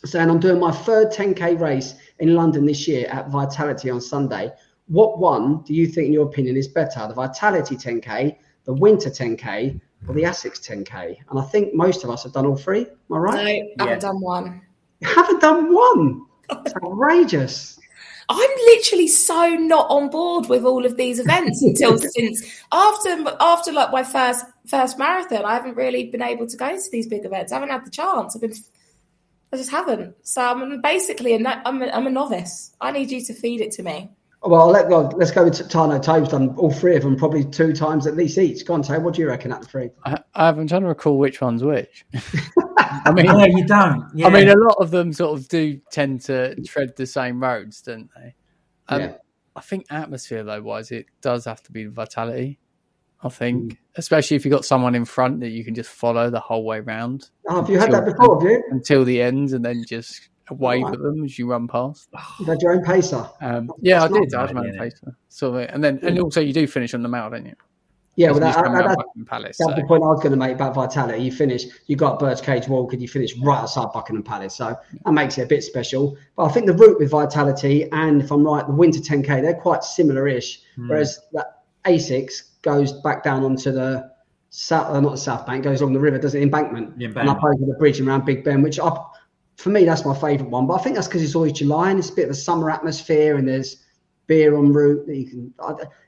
saying, I'm doing my third 10K race in London this year at Vitality on Sunday. What one do you think, in your opinion, is better, the Vitality 10K, the Winter 10K, or the Asics 10K. And I think most of us have done all three. Am I right? No, I haven't yeah. done one. You haven't done one? It's outrageous. I'm literally so not on board with all of these events until since after after like my first first marathon. I haven't really been able to go to these big events. I haven't had the chance. I've been, I just haven't. So I'm basically a, I'm a, I'm a novice. I need you to feed it to me. Well, let go. Let's go with Tano. Tobe's done all three of them, probably two times at least each. Go on, Tobe. What do you reckon at the three? I, I'm trying to recall which one's which. I mean, yeah, you don't. Yeah. I mean, a lot of them sort of do tend to tread the same roads, don't they? Um, yeah. I think atmosphere, though, wise, it does have to be vitality. I think, mm. especially if you've got someone in front that you can just follow the whole way round. Oh, have you until, had that before? Have you? Until the end, and then just wave at them as you run past. You had your own pacer. Um, yeah, I did. I had my own pacer. So, and then, and also you do finish on the mount, don't you? Yeah, well, that, that, Palace, that's so. the point I was going to make about Vitality. You finish, you got Birdcage Walk, and you finish right outside Buckingham Palace, so that makes it a bit special. But I think the route with Vitality and, if I'm right, the Winter 10K, they're quite similar-ish. Hmm. Whereas that Asics goes back down onto the south, uh, not the South Bank, goes along the river, does it embankment, embankment. and up over the bridge and around Big Ben, which I, for me that's my favourite one. But I think that's because it's always July and it's a bit of a summer atmosphere, and there's beer en route that you can.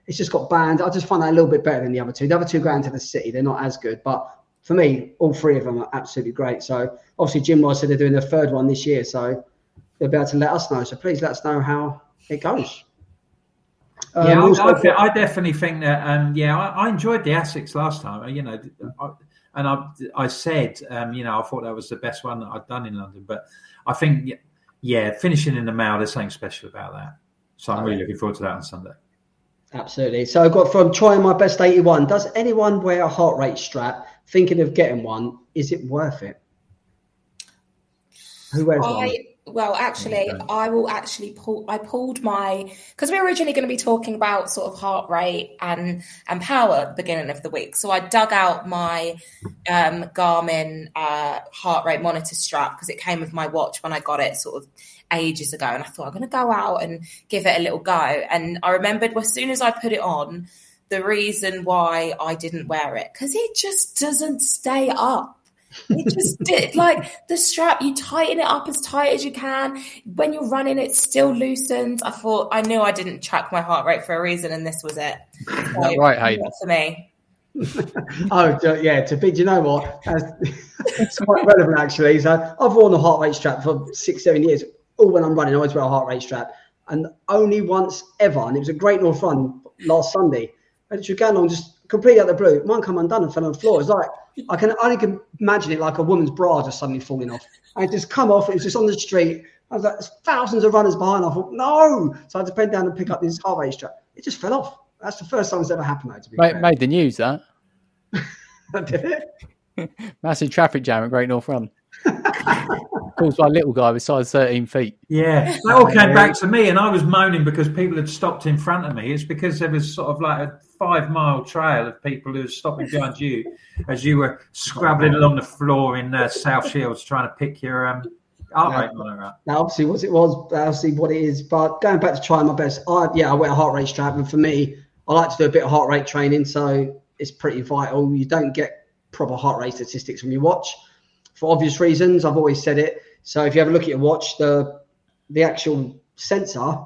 It's just got band. I just find that a little bit better than the other two. The other two go into the city; they're not as good. But for me, all three of them are absolutely great. So obviously, Jim Ross said they're doing their third one this year, so they'll be able to let us know. So please let us know how it goes. Um, yeah, I, I, I, definitely think that. Um, yeah, I, I, enjoyed the Asics last time. You know, and I, I said, um, you know, I thought that was the best one that I'd done in London. But I think, yeah, finishing in the Mall, there's something special about that. So I'm really looking forward to that on Sunday. Absolutely. So I've got from trying my best 81. Does anyone wear a heart rate strap? Thinking of getting one, is it worth it? Who wears I, one? Well, actually, I will actually pull. I pulled my because we were originally going to be talking about sort of heart rate and and power at the beginning of the week. So I dug out my um, Garmin uh, heart rate monitor strap because it came with my watch when I got it, sort of ages ago. And I thought I'm going to go out and give it a little go. And I remembered as soon as I put it on, the reason why I didn't wear it because it just doesn't stay up. It just did like the strap, you tighten it up as tight as you can. When you're running, it still loosens. I thought I knew I didn't track my heart rate for a reason, and this was it. So, right, Hayden. For me. oh yeah, to be. Do you know what? It's quite relevant actually. So I've worn a heart rate strap for six, seven years. All when I'm running, I always wear a heart rate strap, and only once ever, and it was a Great North Run last Sunday. And it's going on just completely out the blue. Mine come undone and fell on the floor. It's like I can only can imagine it like a woman's bra just suddenly falling off. And it just come off. It was just on the street. I was like, there's thousands of runners behind. I thought, no. So I had to bend down and pick up this heart rate strap. It just fell off. That's the first time it's ever happened, though. To be Made, fair. made the news that Did it? massive traffic jam at Great North Run. Caused by a little guy with size 13 feet. Yeah, that all came back to me, and I was moaning because people had stopped in front of me. It's because there was sort of like a five mile trail of people who were stopping behind you as you were scrabbling along the floor in uh, South Shields trying to pick your um, heart rate monitor up. Now, obviously, what it was, obviously, what it is. But going back to trying my best, I yeah, I wear a heart rate strap, and for me, I like to do a bit of heart rate training, so it's pretty vital. You don't get proper heart rate statistics from your watch for obvious reasons. I've always said it. So if you have a look at your watch, the the actual sensor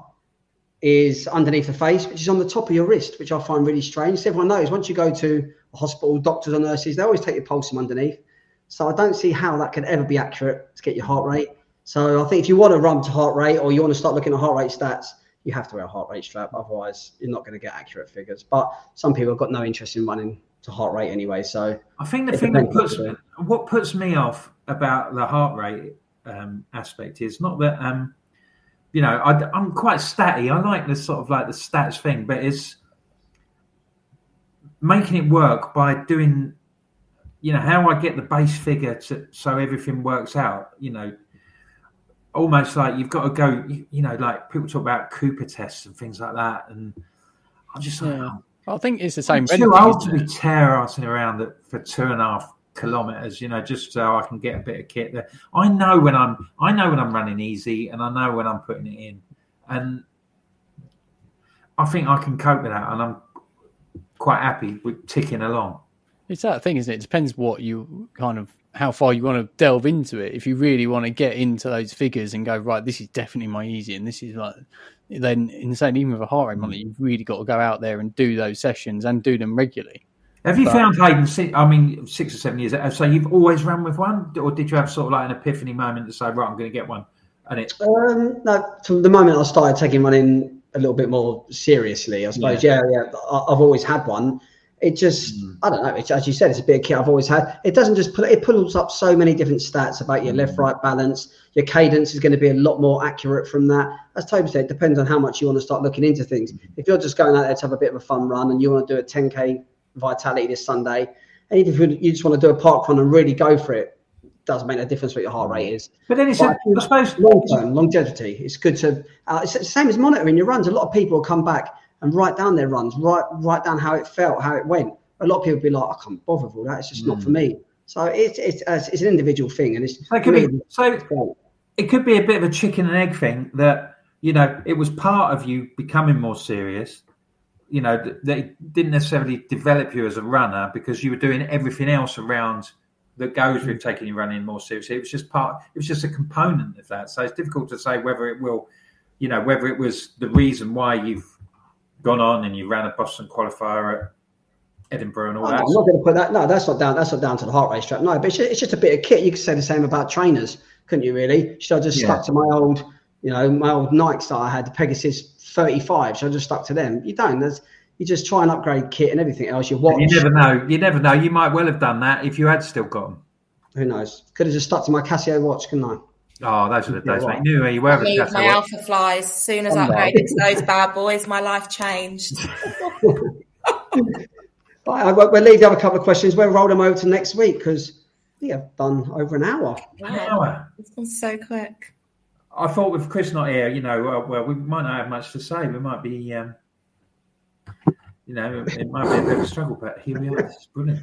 is underneath the face, which is on the top of your wrist, which I find really strange. So everyone knows once you go to a hospital, doctors or nurses, they always take your pulse from underneath. So I don't see how that could ever be accurate to get your heart rate. So I think if you want to run to heart rate or you want to start looking at heart rate stats, you have to wear a heart rate strap. Otherwise, you're not going to get accurate figures. But some people have got no interest in running to heart rate anyway. So I think the thing that puts what what puts me off about the heart rate um, aspect is not that um, you know I, I'm quite statty. I like the sort of like the stats thing, but it's making it work by doing you know how I get the base figure to, so everything works out. You know, almost like you've got to go. You, you know, like people talk about Cooper tests and things like that, and I'm just like. Yeah. I think it's the same. I'm too old to be tear-assing around for two and a half kilometers, you know, just so I can get a bit of kit there. I know when I'm, I know when I'm running easy, and I know when I'm putting it in, and I think I can cope with that, and I'm quite happy with ticking along. It's that thing, isn't it? It depends what you kind of how far you want to delve into it. If you really want to get into those figures and go right, this is definitely my easy, and this is like, then insane. Even with a heart rate monitor, mm. you've really got to go out there and do those sessions and do them regularly. Have you But- found Hayden? I mean, six or seven years. So you've always run with one, or did you have sort of like an epiphany moment to say, right, I'm going to get one, and it Um, no, from the moment I started taking running a little bit more seriously, I suppose. Yeah, yeah, I, I've always had one. It just, hmm. I don't know. It's, as you said, it's a bit of kit I've always had. It doesn't just pull. It pulls up so many different stats about your left-right hmm. balance. Your cadence is going to be a lot more accurate from that. As Toby said, it depends on how much you want to start looking into things. Hmm. If you're just going out there to have a bit of a fun run and you want to do a 10k vitality this Sunday, and even if you just want to do a park run and really go for it, doesn't make a difference what your heart rate is. But then it's, a, I suppose, long term longevity. It's good to. Uh, it's the same as monitoring your runs. A lot of people come back and write down their runs, write write down how it felt, how it went. A lot of people be like, I can't bother with all that. It's just not for me. So it's it's it's an individual thing, and it's So it could be so. It could be a bit of a chicken and egg thing that you know it was part of you becoming more serious. You know that didn't necessarily develop you as a runner because you were doing everything else around that goes with mm. taking your running more seriously. It was just part. It was just a component of that. So it's difficult to say whether it will, you know, whether it was the reason why you've gone on and you ran a Boston qualifier at Edinburgh and all Oh, that. no, I'm not going to put that. No, that's not down. That's not down to the heart rate strap. No, but it's just, it's just a bit of kit. You could say the same about trainers, couldn't you? Really? Should I just Yeah. stuck to my old, you know, my old Nikes that I had, the Pegasus 35? Should I just stuck to them? You don't. There's you just try and upgrade kit and everything else. Your watch. You never know. You never know. You might well have done that if you had still got them. Who knows? Could have just stuck to my Casio watch, couldn't I? Oh, those are the days, Yeah, mate. You knew where you were. with Me, Casio my watch. Alphaflys. As soon as I I'm upgraded to those bad boys, my life changed. Right, we'll leave the other couple of questions. We'll roll them over to next week because we have done over an hour. Wow, it's gone so quick. I thought with Chris not here, you know, well, well, we might not have much to say. We might be, um, you know, it might be a bit of a struggle, but here we are. It's brilliant.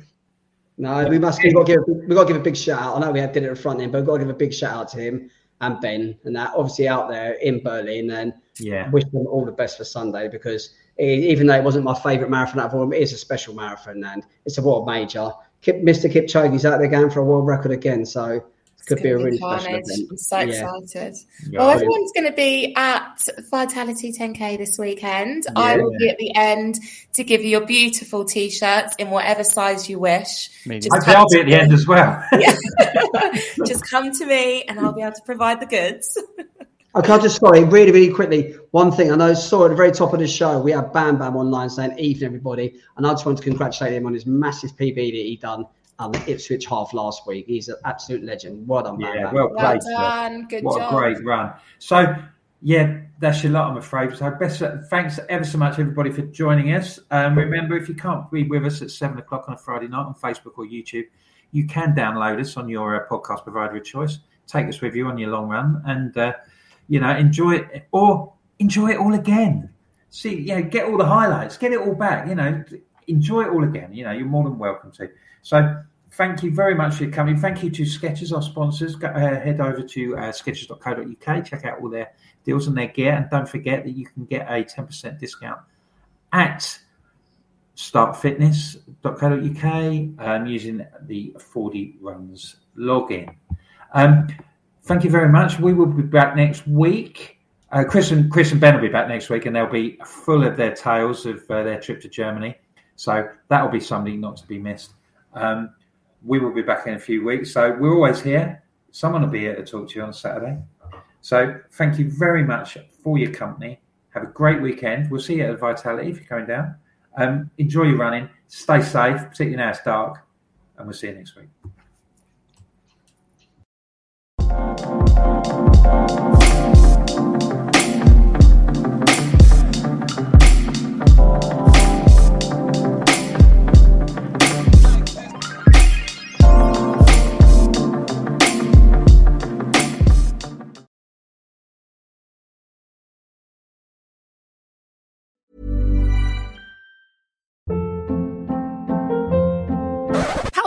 No, we must. We've got to give. We've got to give a big shout out. I know we had did it at front end, but we've got to give a big shout out to him and Ben and that obviously out there in Berlin and Yeah. wish them all the best for Sunday because it, even though it wasn't my favourite marathon out of all, it is a special marathon and it's a world major. Kip, Mr. Kipchoge's out there going for a world record again, so Could be a really Carnage. special event. I'm so Yeah. excited. Yeah. Well, everyone's going to be at Vitality 10K this weekend. I will be at the end to give you your beautiful t-shirts in whatever size you wish. Just Hopefully, I'll be at the me. end as well. Just come to me, and I'll be able to provide the goods. Oh, okay, I'll just sorry, really, really quickly. One thing I know, saw at the very top of the show, we had Bam Bam online saying evening everybody, and I just want to congratulate him on his massive PB that he done on the Ipswich half last week. He's an absolute legend. Well done, Bam Yeah, Bam. well Well played. sir. done. Good what job. a great run. So, yeah, that's your lot, I'm afraid. So, best thanks ever so much, everybody, for joining us. Um, remember, if you can't be with us at seven o'clock on a Friday night on Facebook or YouTube, you can download us on your uh, podcast provider of choice. Take us with you on your long run, and uh, you know, enjoy it or enjoy it all again. See, yeah, get all the highlights, get it all back. You know, enjoy it all again. You know, you're more than welcome to. So, thank you very much for company. Thank you to Skechers, our sponsors. Go, uh, head over to uh, skechers.co.uk, check out all their deals and their gear, and don't forget that you can get a 10% discount at startfitness.co.uk um, using the Fordy runs login. Um, thank you very much. We will be back next week. Uh, Chris and Chris and Ben will be back next week, and they'll be full of their tales of uh, their trip to Germany. So that will be something not to be missed. Um, we will be back in a few weeks. So we're always here. Someone will be here to talk to you on Saturday. So thank you very much for your company. Have a great weekend. We'll see you at Vitality if you're coming down. Um, enjoy your running. Stay safe, particularly now it's dark. And we'll see you next week.